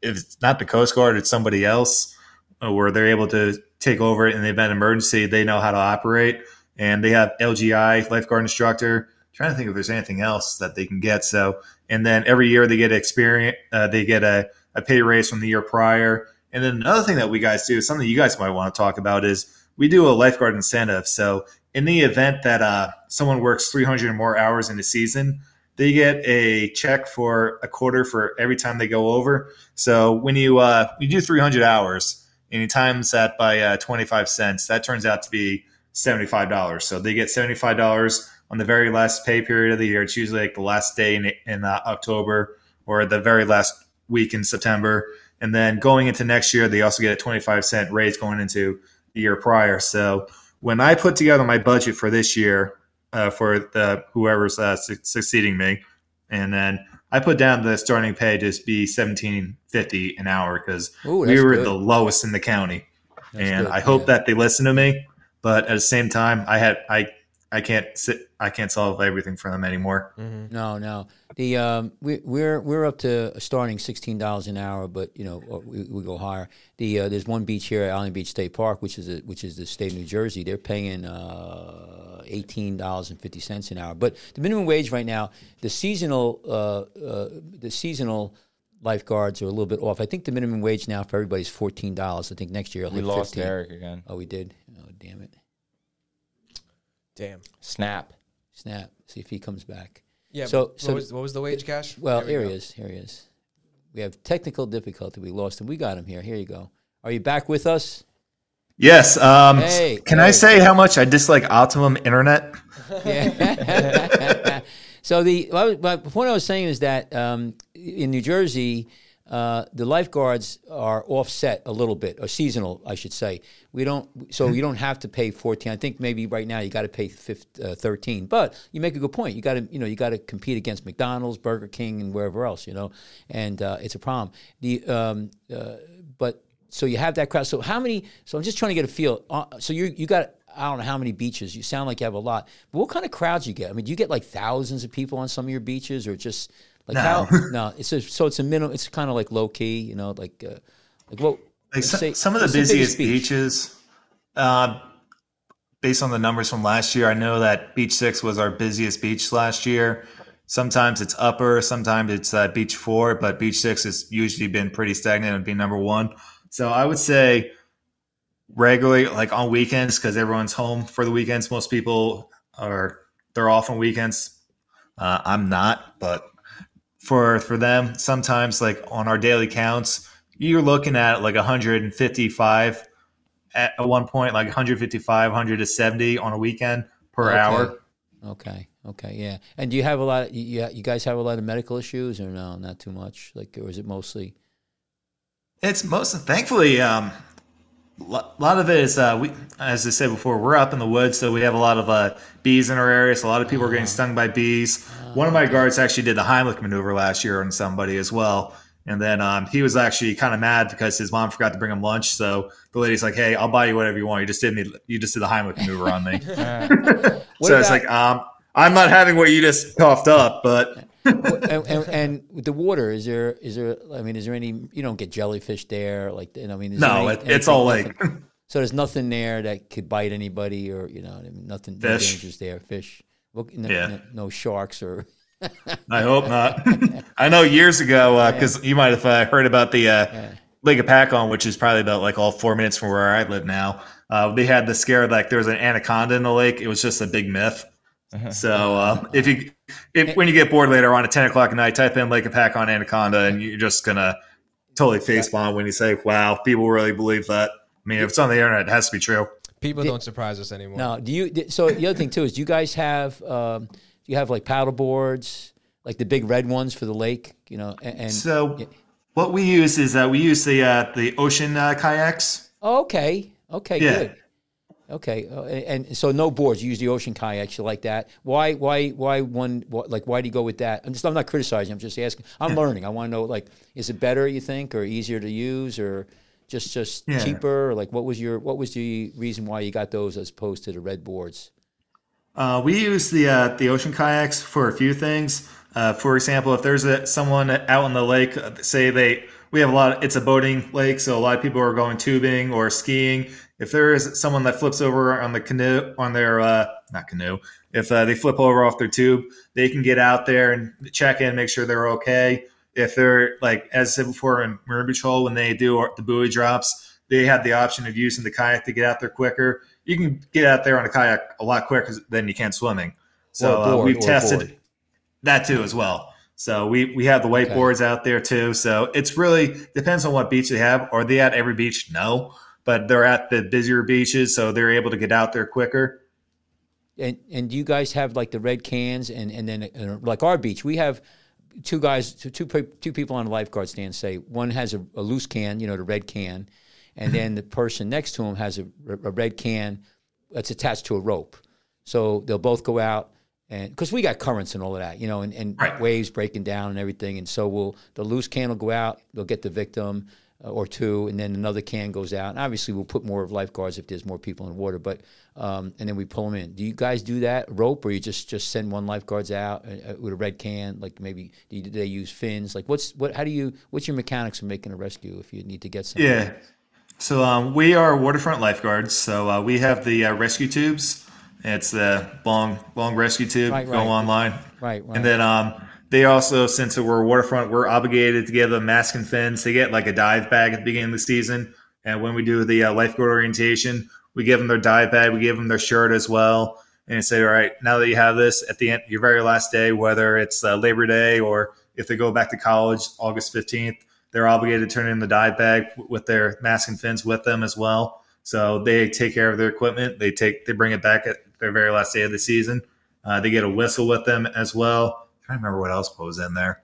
if it's not the Coast Guard, it's somebody else, uh, where they're able to take over in the event of emergency. They know how to operate, and they have LGI lifeguard instructor. trying to think if there's anything else that they can get. So, and then every year they get experience. Uh, they get a, a pay raise from the year prior. And then another thing that we guys do, something you guys might want to talk about, is we do a lifeguard incentive. So, in the event that uh, someone works 300 or more hours in a season, they get a check for a quarter for every time they go over. So when you uh, you do 300 hours and you times that by uh, 25 cents, that turns out to be $75. So they get $75 on the very last pay period of the year. It's usually like the last day in, in uh, October or the very last week in September. And then going into next year, they also get a 25 cent raise going into the year prior. So when I put together my budget for this year, uh, for the whoever's uh, su- succeeding me, and then I put down the starting pay to be seventeen fifty an hour because we were good. the lowest in the county, That's and good, I hope yeah. that they listen to me. But at the same time, I had I I can't sit I can't solve everything for them anymore. No, no. The um, we, we're we're up to starting sixteen dollars an hour, but you know we, we go higher. The uh, there's one beach here at Island Beach State Park, which is a, which is the state of New Jersey. They're paying uh, eighteen dollars and fifty cents an hour. But the minimum wage right now, the seasonal uh, uh, the seasonal lifeguards are a little bit off. I think the minimum wage now for everybody's fourteen dollars. I think next year it'll We hit lost 15. Eric again. Oh, we did. Oh, damn it! Damn. Snap. Snap. See if he comes back. Yeah. So- So, so what, was, what was the wage, Cash? Well, There we here go. he is. Here he is. We have technical difficulty. We lost him. We got him here. Here you go. Are you back with us? Yes. Um, Hey, can hey. I say how much I dislike Optimum Internet? Yeah. so the what I was- point I was saying is that um, in New Jersey, uh, the lifeguards are offset a little bit, or seasonal, I should say. We don't, so you don't have to pay fourteen. I think maybe right now you got to pay 15, uh, thirteen. But you make a good point. You got to, you know, you got to compete against McDonald's, Burger King, and wherever else, you know, and uh, it's a problem. The um, uh, but so you have that crowd. So how many? So I'm just trying to get a feel. Uh, so you you got I don't know how many beaches. You sound like you have a lot. But what kind of crowds you get? I mean, do you get like thousands of people on some of your beaches, or just like No. how? No, it's a, so it's a minimum. It's kind of like low key, you know, like uh, like what? Like some, say- some of the busiest beach? beaches, uh, based on the numbers from last year, I know that Beach Six was our busiest beach last year. Sometimes it's upper, sometimes it's uh, Beach Four, but Beach Six has usually been pretty stagnant and be number one. So I would say regularly, like on weekends, because everyone's home for the weekends. Most people are they're off on weekends. Uh, I'm not, but for for them, sometimes like on our daily counts, you're looking at like 155 at one point, like 155, 100 to 70 on a weekend per Okay. hour. Okay. Okay. Yeah. And do you have a lot? You, you you guys have a lot of medical issues, or no? Not too much. Like, or is it mostly? It's most thankfully, um, a lot of it is uh, we, as I said before, we're up in the woods, so we have a lot of uh, bees in our area. So a lot of people are getting stung by bees. One of my guards actually did the Heimlich maneuver last year on somebody as well, and then um, he was actually kind of mad because his mom forgot to bring him lunch. So the lady's like, "Hey, I'll buy you whatever you want. You just did me. You just did the Heimlich maneuver on me." What so it's like, um, I'm not having what you just coughed up, but and, and, and with the water, is there is there? I mean, is there any? You don't get jellyfish there, like you know, I mean, is no, any- it, it's all like So there's nothing there that could bite anybody, or you know, I mean, nothing. No Fish. dangers there. Fish. Well, no, Yeah. no, no sharks or. I hope not. I know years ago because you might have uh, heard about the uh, Lake Hopatcong, which is probably about like all four minutes from where I live now. Uh, they had the scare like there was an anaconda in the lake. It was just a big myth. So uh, if you if when you get bored later on at ten o'clock at night, type in Lake Hopatcong anaconda, and you're just gonna totally face bomb when you say, "Wow, people really believe that." I mean, if it's on the internet, it has to be true. People don't surprise us anymore. No, do you? di- So the other thing too is, do you guys have? Um, do you have like paddle boards, like the big red ones for the lake? You know, and, and So what we use is uh, we use the uh, the ocean uh, kayaks. oh, okay, okay, Yeah. good. Okay, uh, and, and so no boards. You use the ocean kayaks. You like that? Why? Why? Why one? What, like, why do you go with that? I'm just. I'm not criticizing. I'm just asking. I'm learning. I want to know. Like, is it better? You think, or easier to use, or just just Yeah. cheaper? Or like, what was your? What was the reason why you got those as opposed to the red boards? Uh, we use the uh, the ocean kayaks for a few things. Uh, for example, if there's a, someone out on the lake, uh, say they we have a lot. it's a boating lake, so a lot of people are going tubing or skiing. If there is someone that flips over on the canoe on their uh, not canoe, if uh, they flip over off their tube, they can get out there and check in, make sure they're okay. If they're like as I said before in Marine Hole, when they do the buoy drops, they have the option of using the kayak to get out there quicker. You can get out there on a kayak a lot quicker than you can swimming. So a uh, we've tested board. that too as well. So we we have the whiteboards out there too. So it's really depends on what beach they have. Are they at every beach? No, but they're at the busier beaches, so they're able to get out there quicker. And and do you guys have like the red cans and and then uh, like our beach we have two guys two two, people on a lifeguard stand say one has a, a loose can you know the red can and mm-hmm. then the person next to him has a, a red can that's attached to a rope so they'll both go out and because we got currents and all of that you know and, and Right. waves breaking down and everything and so we'll the loose can will go out they'll get the victim or two, and then another can goes out. And obviously, we'll put more of lifeguards if there's more people in the water. But um, and then we pull them in. Do you guys do that rope, or you just just send one lifeguards out uh, uh, with a red can? Like maybe do, they use fins? Like what's what? How do you? What's your mechanics of making a rescue if you need to get something? Yeah. So um, we are waterfront lifeguards. So uh, we have the uh, rescue tubes. It's the long long rescue tube. Right, Go online. Right, right. And then um, they also, since we're waterfront, we're obligated to give them mask and fins. They get like a dive bag at the beginning of the season. And when we do the uh, lifeguard orientation, we give them their dive bag, we give them their shirt as well, and say, all right, now that you have this at the end, your very last day, whether it's uh, Labor Day or if they go back to college, August 15th, they're obligated to turn in the dive bag with their mask and fins with them as well. So they take care of their equipment. They take, they bring it back at their very last day of the season. Uh, they get a whistle with them as well. I can't remember what else was in there.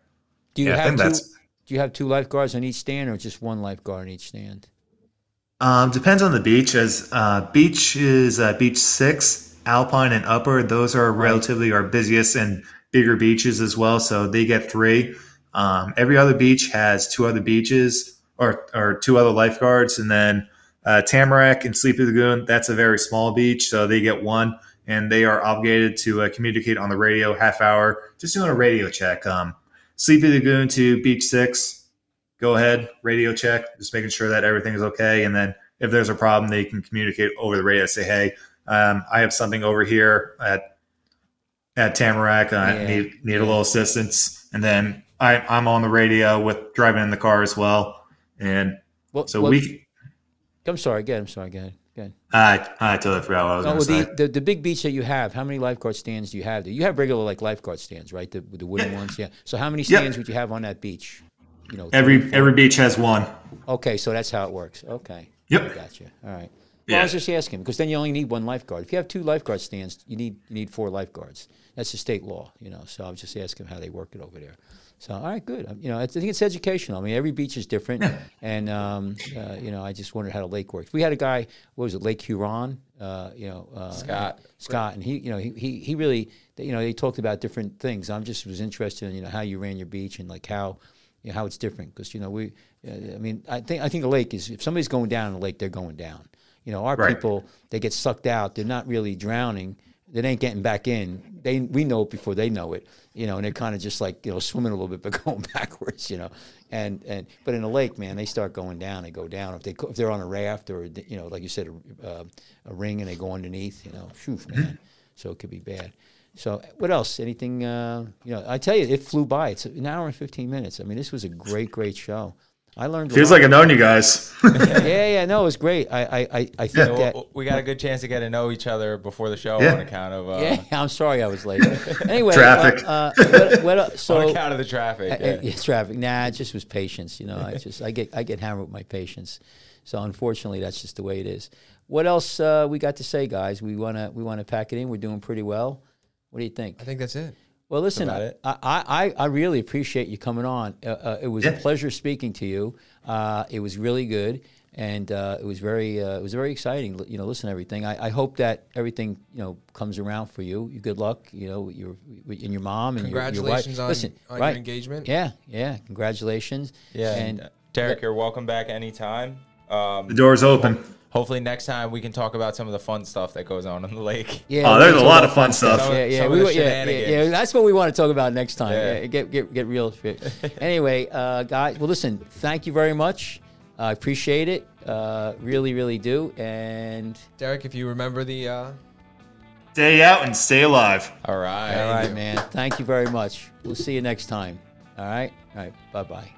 do you yeah, have two? Do you have two lifeguards on each stand, or just one lifeguard on each stand? Um, depends on the beach. As uh, beach is uh, beach six, Alpine and Upper. Those are relatively our busiest and bigger beaches as well. So they get three. Um, every other beach has two other beaches or or two other lifeguards, and then uh, Tamarack and Sleepy Lagoon. That's a very small beach, so they get one, and they are obligated to uh, communicate on the radio half hour, just doing a radio check. Um, Sleepy Lagoon to Beach Six go ahead, radio check, just making sure that everything is okay. And then if there's a problem, they can communicate over the radio. Say, hey, um, I have something over here at at Tamarack. I Yeah. need need a little assistance. And then I, I'm on the radio with driving in the car as well. And Well, so well, we, I'm sorry. Again, I'm sorry. Go ahead. Go ahead. I, I totally forgot what I was No, well, to say. the, the the big beach that you have, how many lifeguard stands do you have there? You have regular like lifeguard stands, right? The the wooden ones, yeah. So how many Yeah. stands would you have on that beach? You know, Every three, every beach has one. Okay, so that's how it works. Okay. Yep. Gotcha. All right. Well, I was just asking because then you only need one lifeguard. If you have two lifeguard stands, you need you need four lifeguards. That's the state law, you know. So I was just asking how they work it over there. So all right, good. You know, I think it's educational. I mean, every beach is different, and um, uh, you know, I just wondered how the lake works. We had a guy, what was it, Lake Huron? Uh, you know, uh, Scott. Scott, and he, you know, he, he, he really, you know, they talked about different things. I'm just was interested in, you know, how you ran your beach and like how, you know, how it's different because you know we, uh, I mean, I think I think the lake is if somebody's going down in the lake, they're going down. You know, our Right. people they get sucked out. They're not really drowning. They ain't getting back in. They we know it before they know it. You know, and they're kind of just like you know swimming a little bit but going backwards. You know, and and but in the lake, man, they start going down. They go down if they if they're on a raft or you know like you said a, uh, a ring and they go underneath. You know, phew, man. So it could be bad. So what else? Anything? Uh, you know, I tell you, it flew by. It's an hour and fifteen minutes. I mean, this was a great, great show. I learned. a Feels lot. like I've known you guys. yeah, yeah, no, it was great. I, I, I, I think that. Well, we got a good chance to get to know each other before the show Yeah. on account of uh, Yeah, I'm sorry I was late. Anyway, Traffic. Uh, uh, what, what, so on account of the traffic. uh, yeah. yeah, traffic. Nah, it just was patience. You know, I just I get I get hammered with my patience. So unfortunately, that's just the way it is. What else uh, we got to say, guys? We wanna we wanna pack it in. We're doing pretty well. What do you think? I think that's it. Well, listen, about I, it. I, I, I really appreciate you coming on. Uh, uh, it was a pleasure speaking to you. Uh, it was really good, and uh, it was very uh, it was very exciting. You know, listen to everything. I, I hope that everything you know comes around for you. You good luck. You know, with your with- and your mom and your, your wife. Congratulations on, listen, on right? your engagement. Yeah, yeah. Congratulations. Yeah, and and Derek, you're welcome back anytime. Um, The door's open. Hopefully next time we can talk about some of the fun stuff that goes on in the lake. yeah, Oh, there's a lot of fun stuff. Some- Yeah, yeah, some we, of the yeah, yeah, yeah. That's what we want to talk about next time. Yeah. Yeah, get get get real. anyway, uh, guys, well, listen. Thank you very much. I appreciate it. Uh, really, really do. And Derek, if you remember the uh, Stay out and stay alive. All right. all right, man. Thank you very much. We'll see you next time. All right. All right. Bye bye.